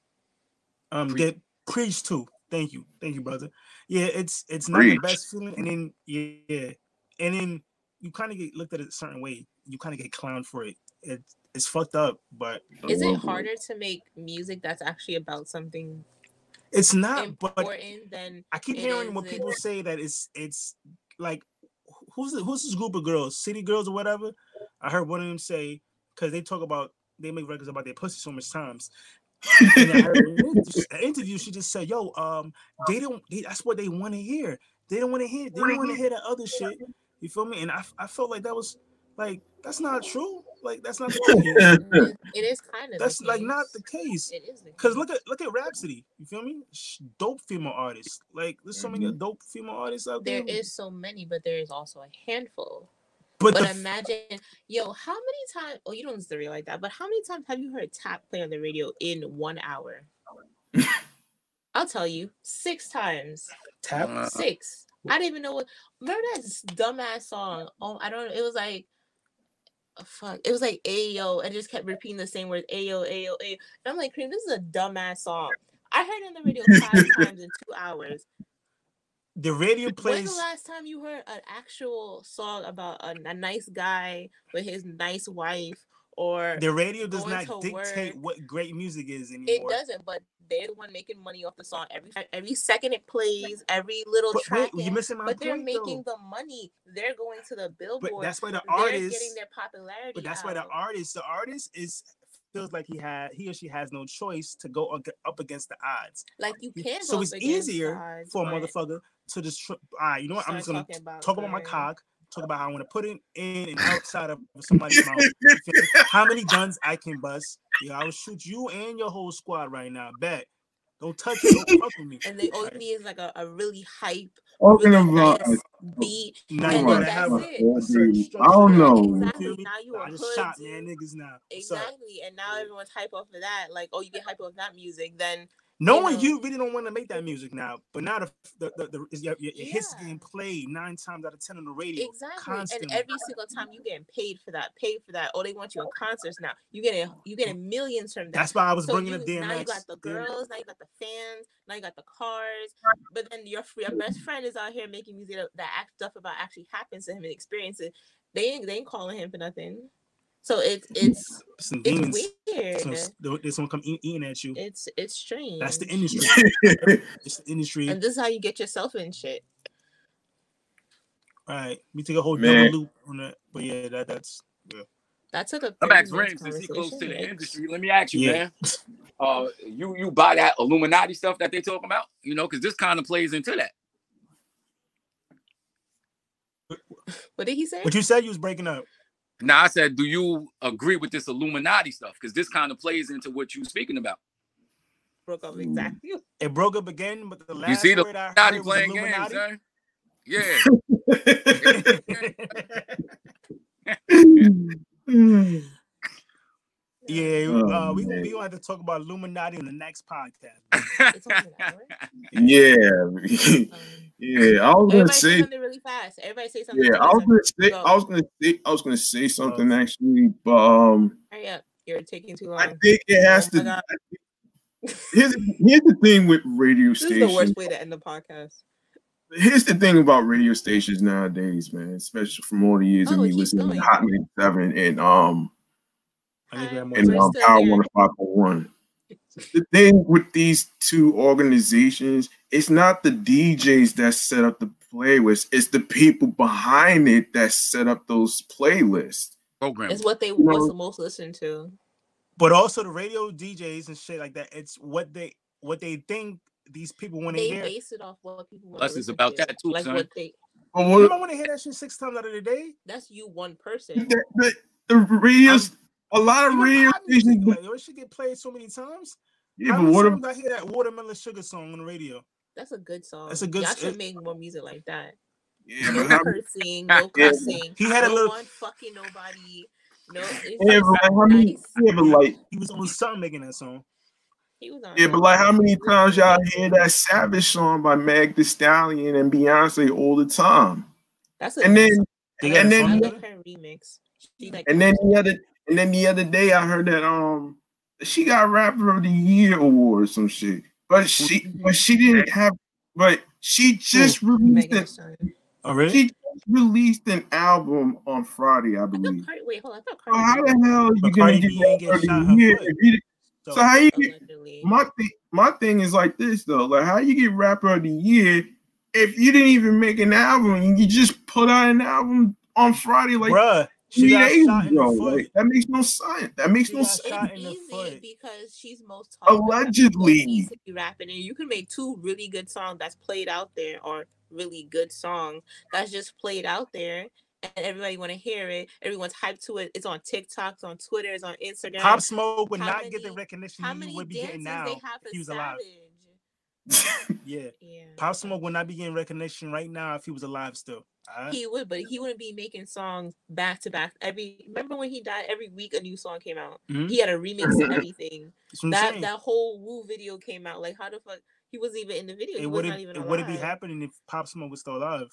Um, Preach. get preached to. Thank you, thank you, brother. Yeah, it's it's not the best feeling, and then yeah, and then you kind of get looked at it a certain way. You kind of get clowned for it. It it's fucked up, but Is it harder to make music that's actually about something It's not, but important than I keep hearing when is people it- say that it's it's like who's the, who's this group of girls, city girls or whatever. I heard one of them say because they talk about they make records about their pussy so much times. And I heard (laughs) in an interview, she just said, "Yo, um, they don't. They, that's what they want to hear. They don't want to hear. They don't want to hear the other shit. You feel me? And I, I felt like that was like that's not true. Like that's not the (laughs) case. it it is kind of That's the like not the case. It is the Cause look at look at Rapsody. You feel me? Dope female artists. Like there's so many mm-hmm. dope female artists out there. there is so many, but there is also a handful. but But the, f- imagine, yo, how many times? Oh, you don't listen to radio like that. But how many times have you heard tap play on the radio in one hour? (laughs) I'll tell you, six times. tap. Six. I didn't even know what. Remember that s- dumbass song? Oh, I don't. It was like, fuck. It was like Ayo, and it just kept repeating the same words. Ayo, Ayo, Ayo. And I'm like, Cream, this is a dumbass song. I heard it on the radio five (laughs) times in two hours. The radio When's plays. the last time you heard an actual song about a, a nice guy with his nice wife? Or The radio does not dictate work. what great music is anymore. it doesn't, but they're the one making money off the song. Every every second it plays, every little But track. wait, you're in, missing my but they're making though. the money. They're going to the billboard. But that's why the they're artist. getting their popularity. But that's why the artist, the artist is feels like he had he or she has no choice to go up against the odds. like you can. So it's easier odds, for a motherfucker to just tr- all right, you know what? I'm just gonna about talk about my gun. cock, talk about how I want to put it in and outside of somebody's mouth. You feel me? (laughs) How many guns I can bust? Yeah, I will shoot you and your whole squad right now. Bet. Don't touch it. Don't fuck (laughs) with me. And they all you need is like a, a really hype, Talking really about nice beat. Now And you Oh gotta have that's a, it. I don't know. You Exactly. Now you I a just shot dude. man niggas now. Exactly. And now everyone's hype off of that. Like, oh, you get hype off that music, then Knowing know. you really don't want to make that music now, but now the the, the, the your, your, your hits getting played nine times out of ten on the radio. exactly. Constantly. And every single time you getting paid for that, paid for that. Oh, they want you in concerts now. You getting you getting millions from that. That's why I was So bringing you, up now you got the girls, now you got the fans, now you got the cars, but then your your best friend is out here making music that, that act stuff about actually happens to him and experiences. They ain't they ain't calling him for nothing. So it's it's Some demons. it's Some, weird. there's someone come eat, eating at you. It's it's strange. That's the industry. (laughs) it's the industry. and this is how you get yourself in shit. All right, we take a whole Man. double loop on that. But yeah, that that's That took a. I'm 30 asking minutes Ram since he close to the industry. Let me ask you, Yeah. man. Uh, you you buy that Illuminati stuff that they talking about? You know, because this kind of plays into that. What did he say? what you said. You was breaking up. Now I said, do you agree with this Illuminati stuff? Because this kind of plays into what you're speaking about. Broke up hmm. exactly. (laughs) It broke up again, but the last You see the word I Illuminati heard was playing games, Illuminati. huh? Yeah. (laughs) (laughs) yeah, hmm. Oh, uh, we man. we gonna have to talk about Illuminati on the next podcast. It's only an hour. yeah, Um, (laughs) yeah. I was gonna say say, something really fast. Everybody say something. yeah, I was gonna say, Go. I was gonna say, I was gonna say something actually, but um, Hurry up! You're taking too long. I think it has Oh to. God. Here's here's the thing with radio This is the stations. worst way to end the podcast. Here's the thing about radio stations nowadays, man. Especially from all the years Oh, of me listening going. to Hot 97 and um I need to have more and We're um, still Power here. 105.1. The thing with these two organizations, it's not the DJs that set up the playlists, it's the people behind it that set up those playlists. Program. It's what they know- what's the most listened to. but also the radio DJs and shit like that. It's what they what they think these people want to hear. They hear. base it off what people want. Plus, to it's listen about to. that too, Like son. what they. But You what don't want to hear that shit six times out of the day. That's you one person. the, the, the radios, a lot of real radio pop music, stations, like, yo, it should get played so many times. yeah, How but many what if, I hear that watermelon sugar song on the radio? That's a good song. That's a good Y'all s- should it- make more music like that. yeah, No but how, cursing, (laughs) no Yeah. cussing. He had a no little- one fucking nobody. No, yeah, but like how many, nice. (laughs) yeah, but like, He was on something making that song. He was on. yeah, but like, how many times y'all hear that Savage song by Meg Thee Stallion and Beyonce all the time? That's a And then, They I and then- I song like together? her remix. Like and then the other, and then the other day, I heard that um, she got Rapper of the Year award or some shit, but she, but she didn't have, but she just released Megan it. Oh really? She just released an album on Friday, I I believe. Cardi. Wait, hold on. I thought So how the hell are you gonna Cardi get B Rapper of the Year if you So, So how you get my thing? My thing is like this though. Like how you get rapper of the year if you didn't even make an album you just put out an album on Friday like bruh, she three got days shot in the foot. Like, that makes no sense. That makes She no sense. shot in the easy foot. because she's most talked. Allegedly. To be rapping, and you can make two really good songs that's played out there, or really good song that's just played out there, and everybody want to hear it. Everyone's hyped to it. It's on TikTok, it's on Twitter, it's on Instagram. Pop Smoke would How not get the recognition How he many would be getting now. they have for if he was alive. Savage? (laughs) Yeah. Yeah. Pop Smoke would not be getting recognition right now if he was alive still. Alright? He would, but he wouldn't be making songs back to back. Every remember when he died? Every week a new song came out. Mhm. He had a remix of (laughs) everything. That's what I'm That saying. that whole Woo video came out. Like how the fuck he wasn't even in the video. it he was wouldn't even it wouldn't be happening if Pop Smoke was still alive.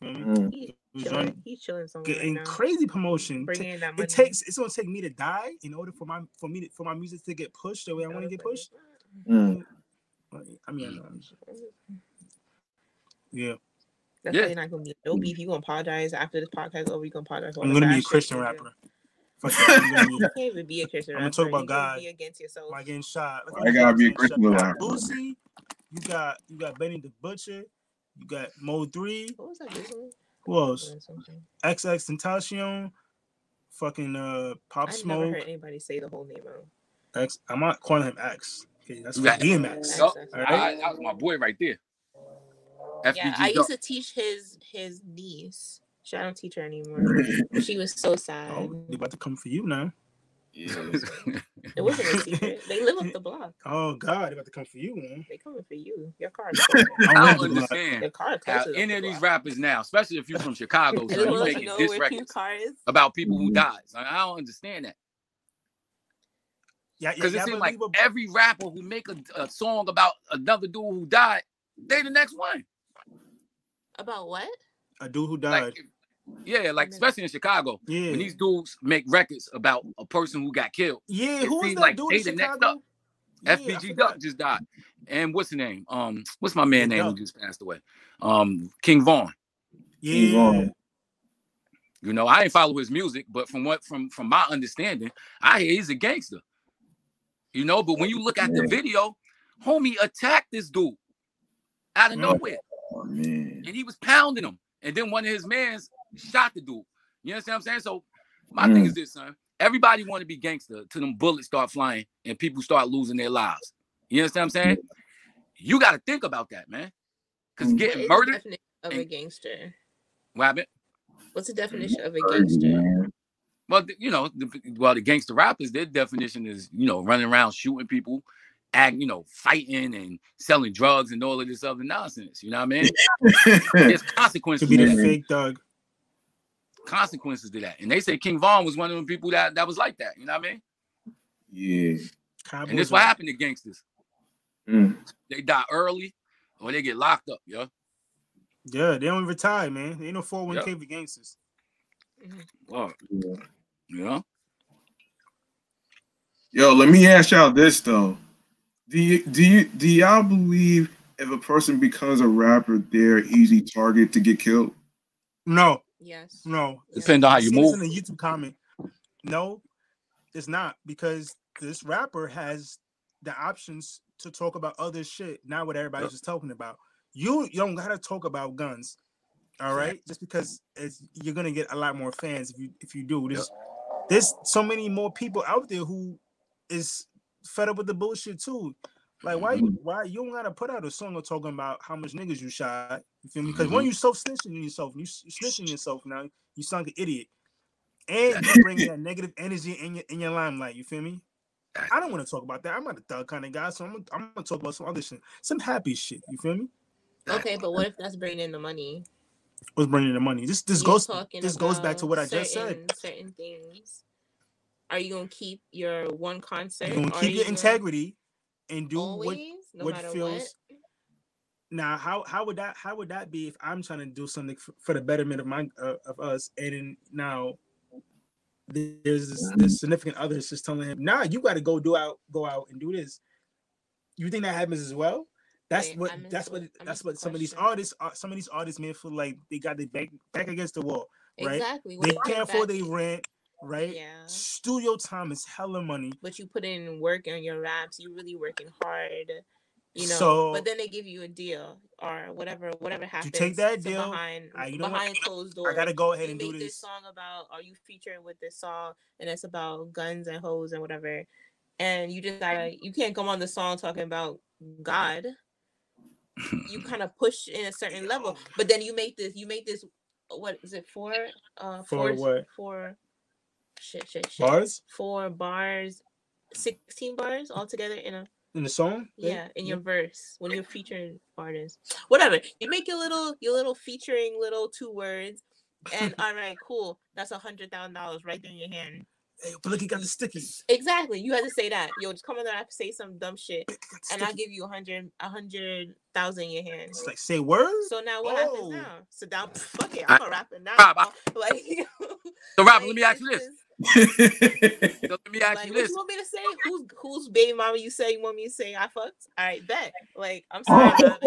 You feel me? Mm. He He chilling. He's chilling somewhere right getting now. crazy promotion. Ta- Bringing in that money. It takes it's gonna take me to die in order for my for me to, for my music to get pushed the way I want to get pushed. Mm. Like, I mean, I know, I'm just- yeah, That's Yeah. why you're not gonna be no beef. You gonna apologize after this podcast over. You gonna apologize. I'm gonna be a Christian rapper. (laughs) Fuck that. I'm gonna be, You can't even be a Christian rapper. I'ma talk about God. Be against yourself. like getting shot. Look at I gotta be a Christian rapper. got Boosie, you got you got Benny the Butcher, you got Mo Three. What was that? This? Who else? XX Tentacion, fucking uh Pop smoke. I never Smoke. heard anybody say the whole name of. X. I'm not calling him X. Okay, that's for Right. DMX. Yup. Access. Alright. I- that was my boy right there. FBG Yeah, I used to teach his his niece. She, I don't teach her anymore. (laughs) She was so sad. Oh, they about to come for you now. (laughs) It wasn't a secret. They live up the block. Oh God, they about to come for you, man. They coming for you. Your car. (laughs) I I don't don't the understand Your car. how any of the these block. rappers now, especially if you're from Chicago, And son, they you will making know diss where records car is. about people who Mhm. died. Son, I don't understand that Yeah, yeah, because yeah, it seems like believe every rapper who make a, a song about another dude who died, they the next one. About what? a, a dude who died. Like, yeah, like especially in Chicago, yeah, when these dudes make records about a person who got killed. yeah. it Who that like dude in the next Chicago? Yeah, FBG. Duck just died, and what's the name? Um, what's my man Yeah, name who just passed away? Um, King Von. Yeah, Von. You know, I ain't follow his music, but from what from from my understanding, I hear he's a gangster. You know, but when you look at the video, homie attacked this dude out of Yeah. nowhere, Oh man. and he was pounding him, and then one of his mans shot the dude. You understand what I'm saying? So my thing Mm. is this, son. Everybody want to be gangster till them bullets start flying and people start losing their lives. You understand what I'm saying? You got to think about that, man. Because Mm. Getting murdered, the definition of a gangster? what happened? What's the definition of a gangster? Well, you know, the, well, the gangster rappers, their definition is, you know, running around shooting people, act, you know, fighting and selling drugs and all of this other nonsense. You know what I mean? (laughs) There's to consequences be to the that. fake thug. Consequences to that. And they say King Von was one of the people that that was like that. You know what I mean? yeah. Cowboys And this what happened to gangsters. Mm. They die early or they get locked up. Yeah. Yeah, they don't retire, man. They ain't no 401k for gangsters. Well, Yeah. you. Yo, let me ask y'all this though. Do you do you do y'all believe if a person becomes a rapper, they're easy target to get killed? No, Yes. no. Depend on how I you seen move. in the YouTube comment. No, it's not because this rapper has the options to talk about other shit, not what everybody's Yep. just talking about. You, you don't gotta talk about guns, all right? Just because it's you're gonna get a lot more fans if you if you do. There's there's so many more people out there who is fed up with the bullshit too. Like why you why you don't gotta put out a song of talking about how much niggas you shot? You feel me? Because when you self snitching yourself, you s- you snitching yourself now, you sound like an idiot. And you bring that negative energy in your in your limelight, you feel me? I don't want to talk about that. I'm not a thug kind of guy, so I'm gonna, I'm gonna talk about some other shit, some happy shit. You feel me? Okay, but what if that's bringing in the money? What's bringing in the money? This this You're goes this goes back to what I just said. certain- Certain things. Are you gonna keep your one concert? You're gonna keep are your integrity and do always, what no what feels now how how would that how would that be if i'm trying to do something for, for the betterment of my uh, of us and then now there's this, this significant other that's just telling him nah you got to go do out go out and do this you think that happens as well that's Wait, what that's what- what that's what some of these artists are some of these artists may feel like they got their back back against the wall right? Exactly. What they can't afford their rent right? Yeah. Studio time is hella money. But you put in work on your raps. You really working hard. You know. So- but then they give you a deal or whatever. Whatever happens. You take that deal, behind uh, you know what? behind closed doors. I gotta go ahead you and do this this. song about are you featuring with this song and it's about guns and hoes and whatever and you just gotta (laughs) you can't come on the song talking about god you (laughs) kind of push in a certain level but then you make this you make this what is it for? uh For four what? four shit shit shit. Bars? Four bars 16 bars all together in a in the song. yeah in your verse when you're featuring artists. Whatever. You make your little your little featuring little two words and (laughs) all right cool. That's a hundred thousand dollars right there in your hand. Hey, but look, he got the stickies. exactly. You had to say that. Yo just come in there and say some dumb shit Look, he got the and i sticky- give you a hundred a hundred thousand in your hand. It's like say words. so now what Oh. happens now? So now fuck it. I- i'm a (laughs) (laughs) rapper now. Rob, I- like, So, Rob, like, let me ask you it's this. Just- (laughs) So let me ask like, you this. you want me to say? Who's who's baby mama you say you want me to say I fucked? All right, bet. Like, I'm sorry, Robin.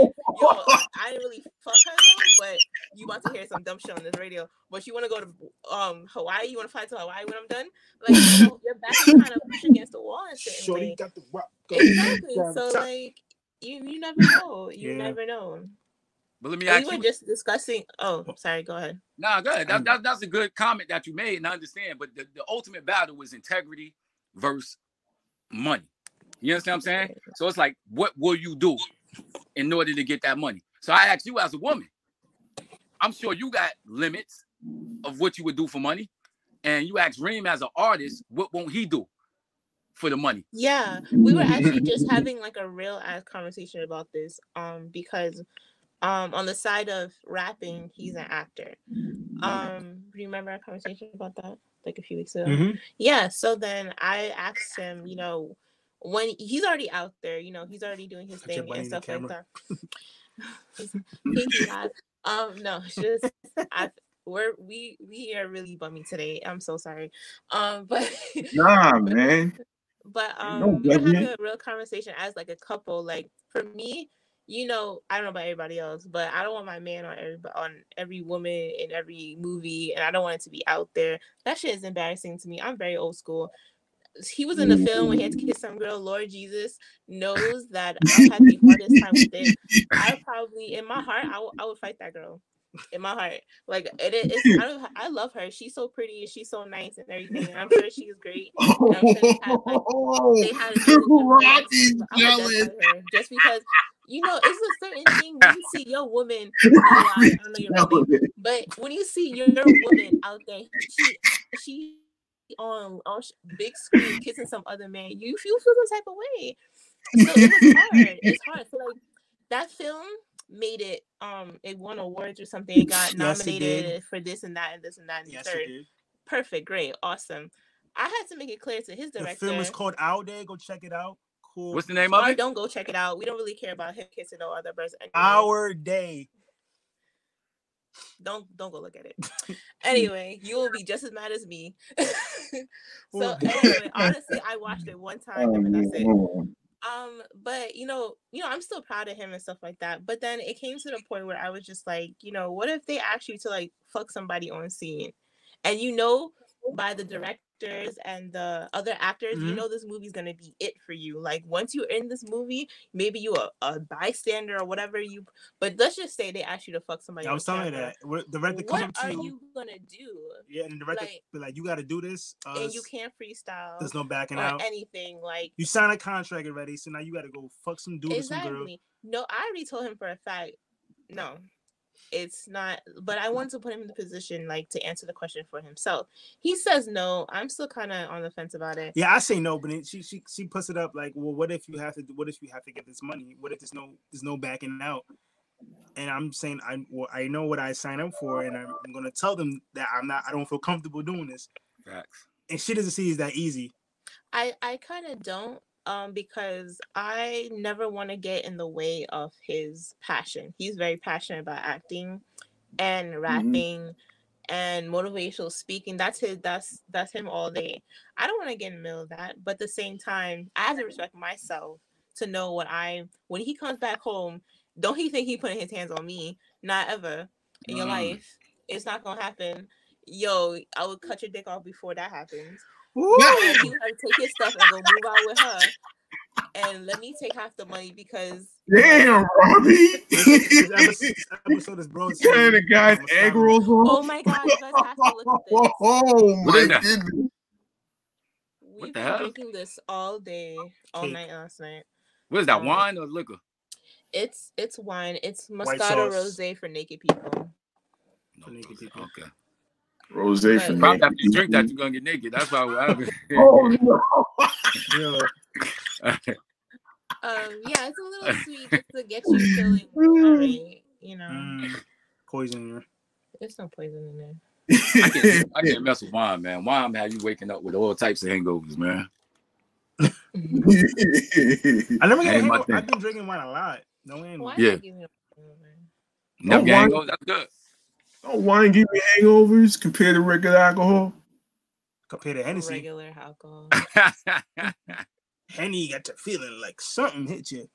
Yo, (laughs) I didn't really fuck her though, but you about to hear some dumb shit on this radio. But you want to go to um Hawaii? You want to fly to Hawaii when I'm done? Like, you know, your back is kind of pushed against the wall and shit. Shorty got the rock. Exactly. So like, you you never know. You Yeah. never know. But let me And ask we were you. just discussing. Oh, sorry. Go ahead. Nah, go ahead. That, that, that's a good comment that you made, and I understand. But the, the ultimate battle was integrity versus money. You understand what I'm saying? So it's like, what will you do in order to get that money? So I ask you as a woman, I'm sure you got limits of what you would do for money. And you ask Reem as an artist, what won't he do for the money? Yeah, we were actually just having like a real ass conversation about this. Um, because um on the side of rapping, he's an actor. Um, do you remember our conversation about that like a few weeks ago? Mhm. Yeah. So then I asked him, you know, when he's already out there, you know, he's already doing his thing and stuff like that. (laughs) (laughs) Um, no, just I we're we we are really bummy today. I'm so sorry. Um, (laughs) but Nah, man. but No um, we were having a real conversation as like a couple. Like for me, you know, I don't know about everybody else, but I don't want my man on every on every woman in every movie, and I don't want it to be out there. That shit is embarrassing to me. I'm very old school. He was in the film when he had to kiss some girl. Lord Jesus knows that I had the hardest time with it. I probably, in my heart, I would- fight that girl. In my heart, like it is. I, I love her. She's so pretty. and She's so nice and everything. And I'm sure she's great. I'm sure they had, like, they had a good is but I would jealous. definitely fight her just because you know it's a certain thing when you see (laughs) your woman. I, I don't know your name, but when you see your woman out there, she she on on big screen kissing some other man, you feel feel some type of way. So it was hard. It's hard. So like that film made it. Um, it won awards or something. It got Yes, it nominated for this and that and this and that and Yes, third. did. Perfect, great, awesome. I had to make it clear to his director. The film is called Out Day. Go check it out. Cool. What's the name of it? don't go check it out. We don't really care about him kissing no other person. anyway. Our Day. don't don't go look at it. (laughs) anyway, you will be just as mad as me. (laughs) so anyway, honestly, I (laughs) watched it one time Oh, and that's it. Um, but you know, you know, I'm still proud of him and stuff like that. But then it came to the point where I was just like, you know, what if they ask you to like fuck somebody on scene, and you know, by the directors and the other actors, you Mhm. know, this movie's gonna be it for you. Like once you're in this movie, maybe you a, a bystander or whatever you. But let's just say they ask you to fuck somebody. I was telling you that. We're- The director come What up to are you. you gonna do? Yeah, and the director like- be like, you got to do this. Uh, and you can't freestyle There's no backing out. anything. Like You sign a contract already, so now you got to go fuck some dude or some girl. No, I already told him for a fact. No, it's not. But I want to put him in the position like to answer the question for himself. He says no. I'm still kind of on the fence about it. Yeah, I say no, but then she she she puts it up like, well, what if you have to? What if you have to get this money? What if there's no there's no backing out? And I'm saying I well, I know what I signed up for, and I'm, I'm gonna tell them that I'm not. I don't feel comfortable doing this. Facts. And she doesn't see it's that easy. I I kind of don't um because I never want to get in the way of his passion. He's very passionate about acting and rapping and motivational speaking. That's his that's that's him all day. I don't want to get in the middle of that, but at the same time, I have to respect myself to know what I when he comes back home, don't he think he putting his hands on me? Not ever in your Mm. life. It's not gonna happen. Yo, I would cut your dick off before that happens. Ooh. And you have to take your stuff and go move out with her. And let me take half the money because Damn, Robbie. This episode, is bro. kind of guy's egg rolls on. oh my god, you guys have to look at (laughs) this. Oh What my is that? goodness. We've been hell? drinking this all day, all Cake. night last night. What is that? Um, Wine or liquor? It's it's wine. It's Moscato. Rosé for naked people. for naked people. Okay. Rose for Right. me. Probably after you drink that, you're gonna get naked. That's why we're having. (laughs) (laughs) Oh no. Yeah. (laughs) Um, yeah, it's a little sweet just to get you feeling alright. You know, Mm, poison. yeah. there's no poison in there. I can't, I can't mess with wine, man. Wine have you waking up with all types of hangovers, man. I never get a my hangover. I've been drinking wine a lot. No way. Why Yeah. not give me a hangover? Never Oh, get wine- That's good. Don't wine give me hangovers compared to regular alcohol. Compared to Hennessy, Regular alcohol. I (laughs) Henny got you feeling like something hit you.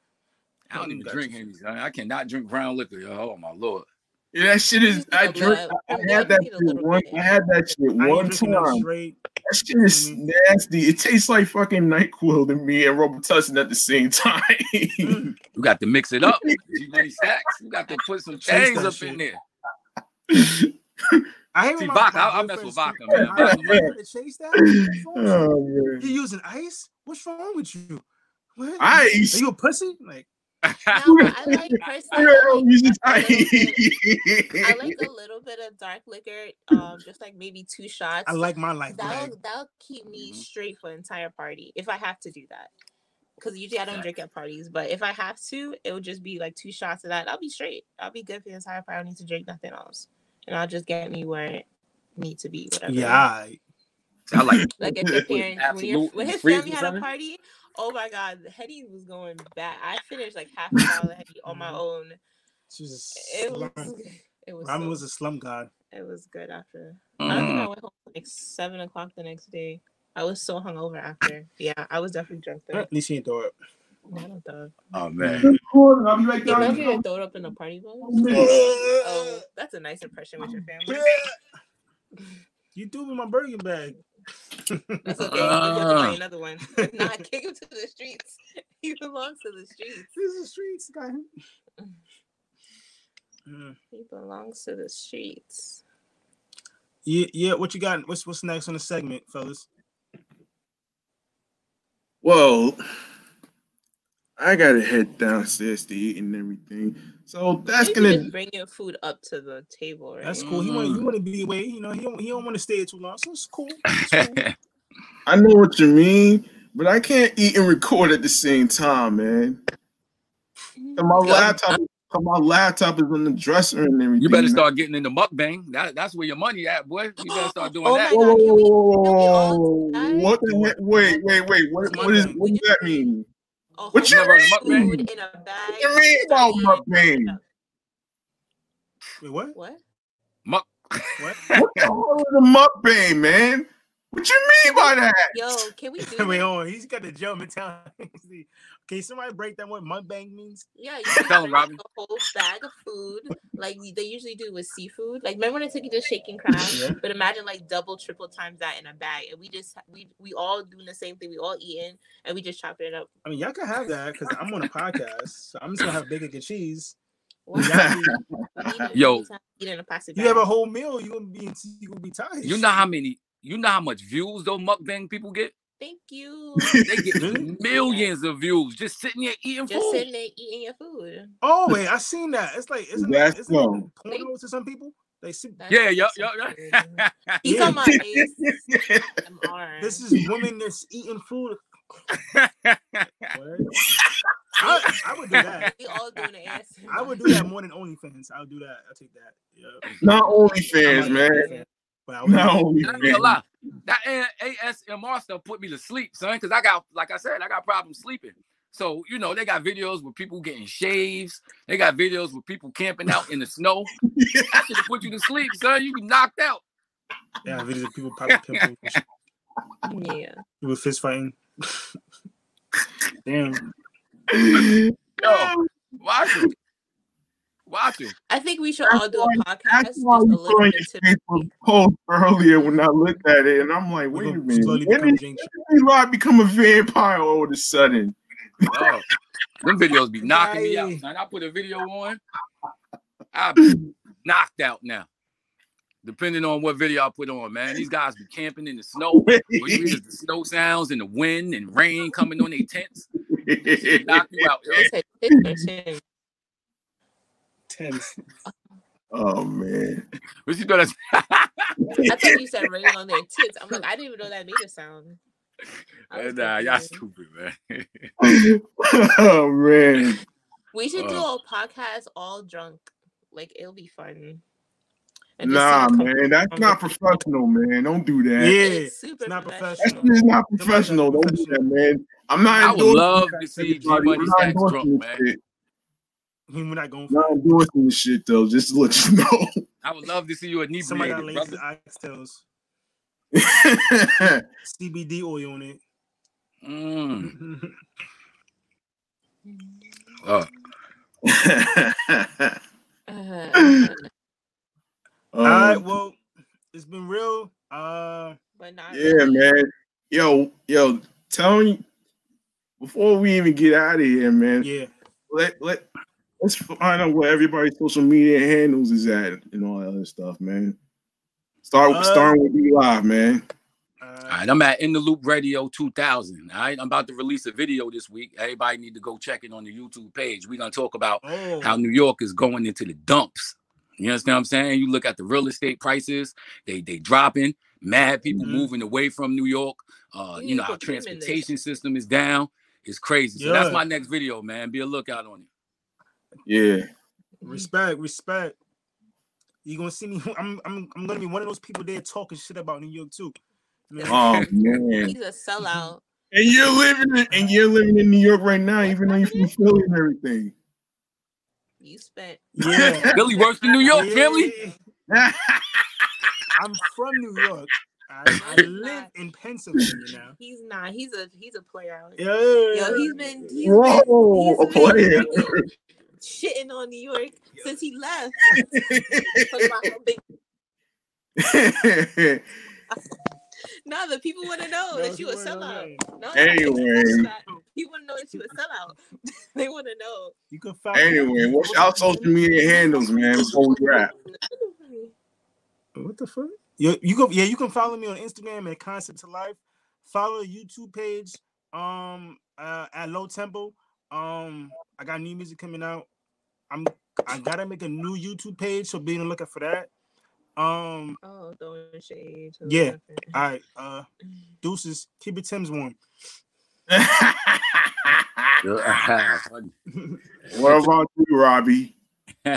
I don't even drink Henny. son. I cannot drink brown liquor, yo. Oh my lord. Yeah, that shit is. I Yeah, drink. but- I had that you need a shit one. I had that shit one time. That shit is Mhm. nasty. It tastes like fucking Nyquil to me and Robitussin at the same (laughs) time. Mm. You got to mix it up. (laughs) G Money Stackz. You got to put some Chase change that up shit. in there. I hate See, when vodka, I- I mess with speak- vodka, man. I Vodka, don't to chase that. What's wrong you? oh using ice? What's wrong with you? What? Ice. Are you a pussy? Like (laughs) No, I like personally. I I like, a little bit- I like a little bit of dark liquor, um, just like maybe two shots. I like my life. That'll that'll keep me Mhm. straight for the entire party if I have to do that. Because usually I don't drink at parties, but if I have to, it would just be like two shots of that. I'll be straight. I'll be good for the entire party. I don't need to drink nothing else, and I'll just get me where it need to be. Whatever. Yeah. I- I like Like if (laughs) your parents, when, your, when his family or had a party, oh my god, the Henny was going back. I finished like half a bottle of Henny on my (laughs) own. She was It a was, it was, Ramen so- was a slum god. it was good after. I don't think Mm. I went home like seven o'clock the next day. I was so hungover after. Yeah, I was definitely drunk then. At least he didn't throw up. I don't. Oh man. I'll be You "Dog, remember you you throw up in the party bus? Oh, that's a nice impression with your family. (laughs) You threw me my burger bag. That's okay. you have to buy Ah. another one. (laughs) If not, kick him to the streets. (laughs) He belongs to the streets. This is streets, guy. Mm. He belongs to the streets. Yeah, yeah. What you got? What's what's next on the segment, fellas? Well, I gotta head downstairs to eat and everything. So that's you gonna. just bring your food up to the table, right? That's cool. He want he mm-hmm. want to be away. You know, he don't he don't want to stay too long. So it's cool. (laughs) It's cool. I know what you mean, but I can't eat and record at the same time, man. And my laptop, my laptop is in the dresser and everything. you better start getting into mukbang. That, that's where your money at, boy. You better start doing Oh that. my Whoa, God, we- whoa, we whoa, what the heck? Wait, wait, wait. What, What's what is what does that mean? Oh, a What you never heard of bunch of mukbang? food in a bag. What you mean about mukbang? Wait, what? What? Muck. What? (laughs) What the hell is a mukbang, man? What you mean by that? Yo, can we (laughs) do Wait, this? hold on. He's got the German mentality. (laughs) Can somebody break down what mukbang means? Yeah, (laughs) you can Tell 'em, bring, Robin. a whole bag of food, like they usually do with seafood. Like remember when I took you to Shaking Crab? Yeah. But imagine like double, triple times that in a bag, and we just we we all doing the same thing. We all eating, and we just chopping it up. I mean, y'all can have that because I'm on a podcast. So I'm just gonna have bacon and cheese. (laughs) What? Yeah. We eat it Yo. every time we eat in a plastic You bag. have a whole meal. You gonna be you gonna be tired. You know how many? You know how much views those mukbang people get? Thank you. They get (laughs) mm-hmm. millions of views just sitting there eating Just food. Just sitting there eating your food. Oh wait, I seen that. It's like isn't That's that, isn't it so. porno to some people? They see That's Yeah, (laughs) yeah, so yeah, crazy. yeah. He's Yeah. talking about this is women that's eating food. (laughs) I, I would do that. we all doing the ASMR. I would do that more than OnlyFans. I'll do that. I'll take that. Yeah. Not I OnlyFans, man. But I would Not I ain't OnlyFans. Lie. That A- ASMR stuff put me to sleep, son. Because I got, like I said, I got problems sleeping. So you know, they got videos with people getting shaves. They got videos with people camping out in the snow. (laughs) That should have put you to sleep, son. You be knocked out. yeah, videos of people popping pimples, Yeah. people fist fighting. (laughs) Damn. Yo, watch it. Watch him. I think we should That's all do why- a podcast That's just why you little put on your to Facebook post earlier when I looked at it, and I'm like, We're wait a gonna minute, when become did Jinx. Eli become a vampire all of a sudden? Oh, them videos be knocking me out. Right. Man, I put a video on, I be knocked out now. Depending on what video I put on, man. These guys be camping in the snow. All you hear the (laughs) snow sounds and the wind and rain coming on their tents. (laughs) Knock you out, yo. Take pictures. too. Tense. (laughs) oh man. What you doing? (laughs) I thought you said rain on their tits. I'm like, I didn't even know that made a sound. I was nah, y'all stupid, man. (laughs) oh man. We should do Uh. a podcast all drunk. Like it'll be fun. Nah, man, that's not professional, man. Don't do Yeah, that. It's super it's not professional. That's not professional. Don't do that, man. I'm not. I would love to see G everybody. Money Stackz drunk, man. shit. We're not going for not endorsing this shit though. Just to let you know. (laughs) I would love to see you at it. Somebody got inebriated, lazy brother. oxtails, (laughs) CBD oil on it. Mm. Oh, (laughs) Uh, All right, well, it's been real. Uh, but not yeah, really. man. Yo, yo, tell me before we even get out of here, man. yeah. Let let let's find out where everybody's social media handles is at and all that other stuff, man. Start Uh, starting with B Live, man. all Uh. I'm at In the Loop Radio 2000. All right, I'm about to release a video this week. Everybody need to go check it on the YouTube page. We're gonna talk about oh, how New York is going into the dumps. You understand what I'm saying? You look at the real estate prices, they they dropping. Mad people Mhm. moving away from New York. Uh, You you know, our put them in this. transportation system is down. It's crazy. So that's my next video, man. Be a lookout on it. Yeah. respect, respect. You gonna see me? (laughs) I'm, I'm, I'm gonna be one of those people there talking shit about New York too. You? Oh (laughs) man. He's a sellout. And you're living in, and you're living in New York right now, even though you're from Philly and everything. You spent yeah. (laughs) Philly worse than New York, Yeah. family. I'm from New York. I, I live in Pennsylvania now. he's not. He's a he's a player. out here. Yeah. Yo, he's been he's Whoa, been, a player. freaking shitting on New York (laughs) since he left. Talking about how (laughs) big- Nah, the people want to know (laughs) No, that you a wanna sellout. No, Anyway. people want to know that you a sellout. they want to know. You can find anyway, what's our social media handles, man? Before we wrap. What the fuck? You, you go yeah, you can follow me on Instagram at Concept to Life. Follow the YouTube page um uh, at Low Tempo. Um I got new music coming out. I'm I gotta make a new YouTube page, so be on the lookout for that. Um Oh, throwing shade. to Yeah. nothing. all right, uh deuces, keep it Tim's warm. (laughs) What about you, Robbie? (laughs) All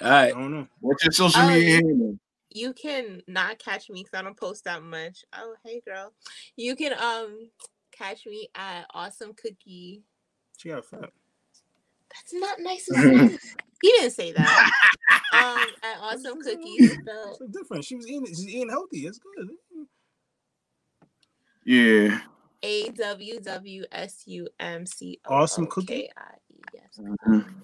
I right. don't know. What's your social Oh, media you- handle? You can not catch me because I don't post that much. Oh, hey girl. You can um catch me at Awesome Cookie. She got fat. That's not nice to (laughs) he didn't say that. (laughs) Um, at Awesome Cookies. spelled It's different. She was eating she's eating healthy. It's good. Yeah. A W W S U M C O. Awesome Cookie? I E. Yes. Mhm.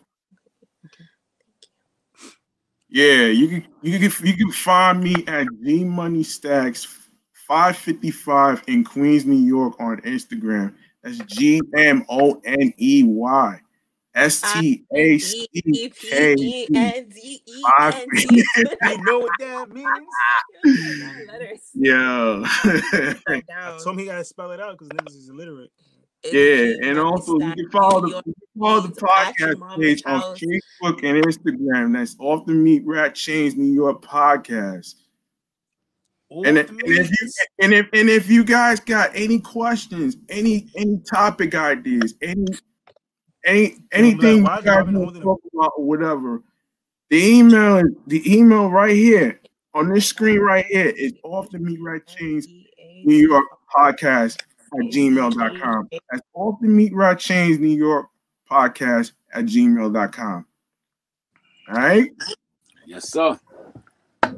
Yeah, you can you can you can find me at G Money Stackz 555 in Queens, New York on Instagram. That's G M O N E Y S T A C E K P E T. N D E Five- N T. (laughs) You know what that means? Yeah. (laughs) Write I down. told him he gotta spell it out because niggas is illiterate. Yeah, and also you can follow the New York. you can follow the Please, at your podcast page on. Facebook and Instagram. That's off the Meat Rack Chainz New York podcast. And, if, and if you and if and if you guys got any questions, any any topic ideas, any any anything why you guys want to talk about or whatever, the email the email right here on this screen right here is off the meat rack chainz New York podcast at gmail.com. That's off the meat rack chainz New York podcast at gmail.com. All right. Yes, sir.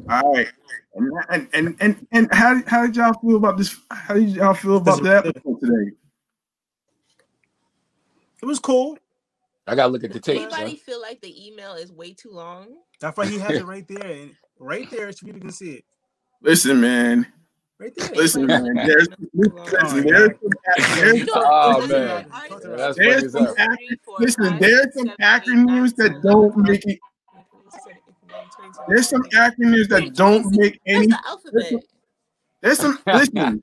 All right. And and and and, and how, how did y'all feel about this? How did y'all feel about that episode today? It was cool. I gotta look at the tape. Anybody son. feel like the email is way too long? That's why he has it (laughs) right there, and right there, so people can see it. Listen, man. Right there. Listen, man. There's, (laughs) listen, there's some, there's, You Oh, man. I- Yeah, there's some (laughs) oh, as hell. ac- three, four, listen, there's some acronyms that don't make it. Twelve, There's some acronyms that don't make That's any. the alphabet. There's some (laughs) listen.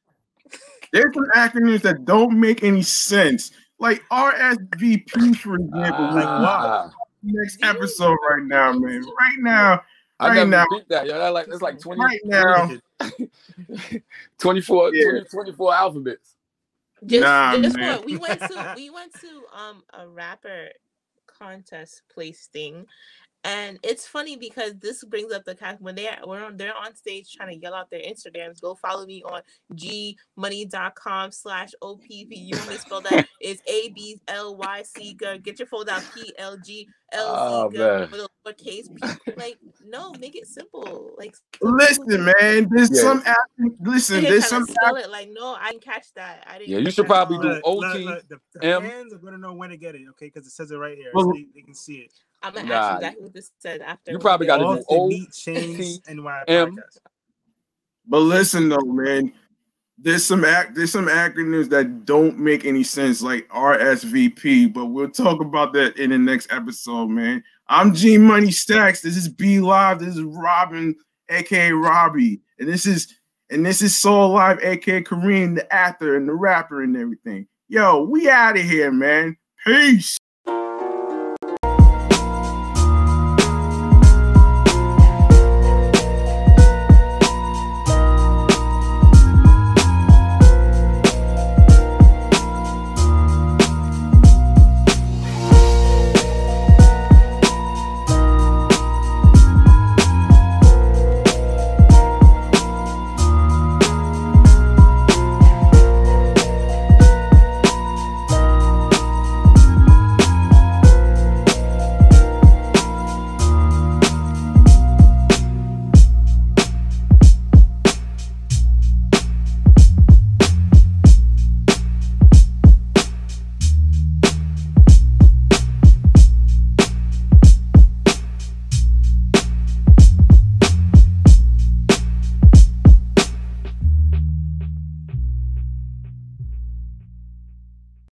There's some acronyms that don't make any sense. Like RSVP, for example. like Ah, what? Next episode right now, man. Right now, I right never now. beat that. Yo, that like it's like 20, right now. (laughs) 24, Yeah. 20 24 alphabets. Just, Nah, just man. what we (laughs) went to we went to um a rapper contest place thing and it's funny because this brings up the cast when they are on, they're on stage trying to mm-hmm. yell out their instagrams go follow me on gmoney.com slash opv you want me to spell that (laughs) it's a-b-l-y-c girl get your phone out p-l-g Oh, ah, l-z girl man. with a lowercase p like no make it simple like Listen, man. There's Yeah. some acron- listen. They're There's some to sell it like no I didn't catch that I didn't Yeah, you should probably at do all. Look, OT, look, look, the, the fans are gonna know when to get it, okay? Because it says it right here, Well- so they, they can see it. I'm gonna Nah, ask you exactly what this says after. you probably gotta off do this. Off the O, meat chains T, and why M. podcast. But listen though, man. There's some ac- there's some acronyms that don't make any sense, like RSVP. But we'll talk about that in the next episode, man. I'm G Money Stackz. This is B Live. This is Robin, aka Robbie, and this is and this is Soul Live, aka Kareem, the actor and the rapper and everything. Yo, we out of here, man. Peace.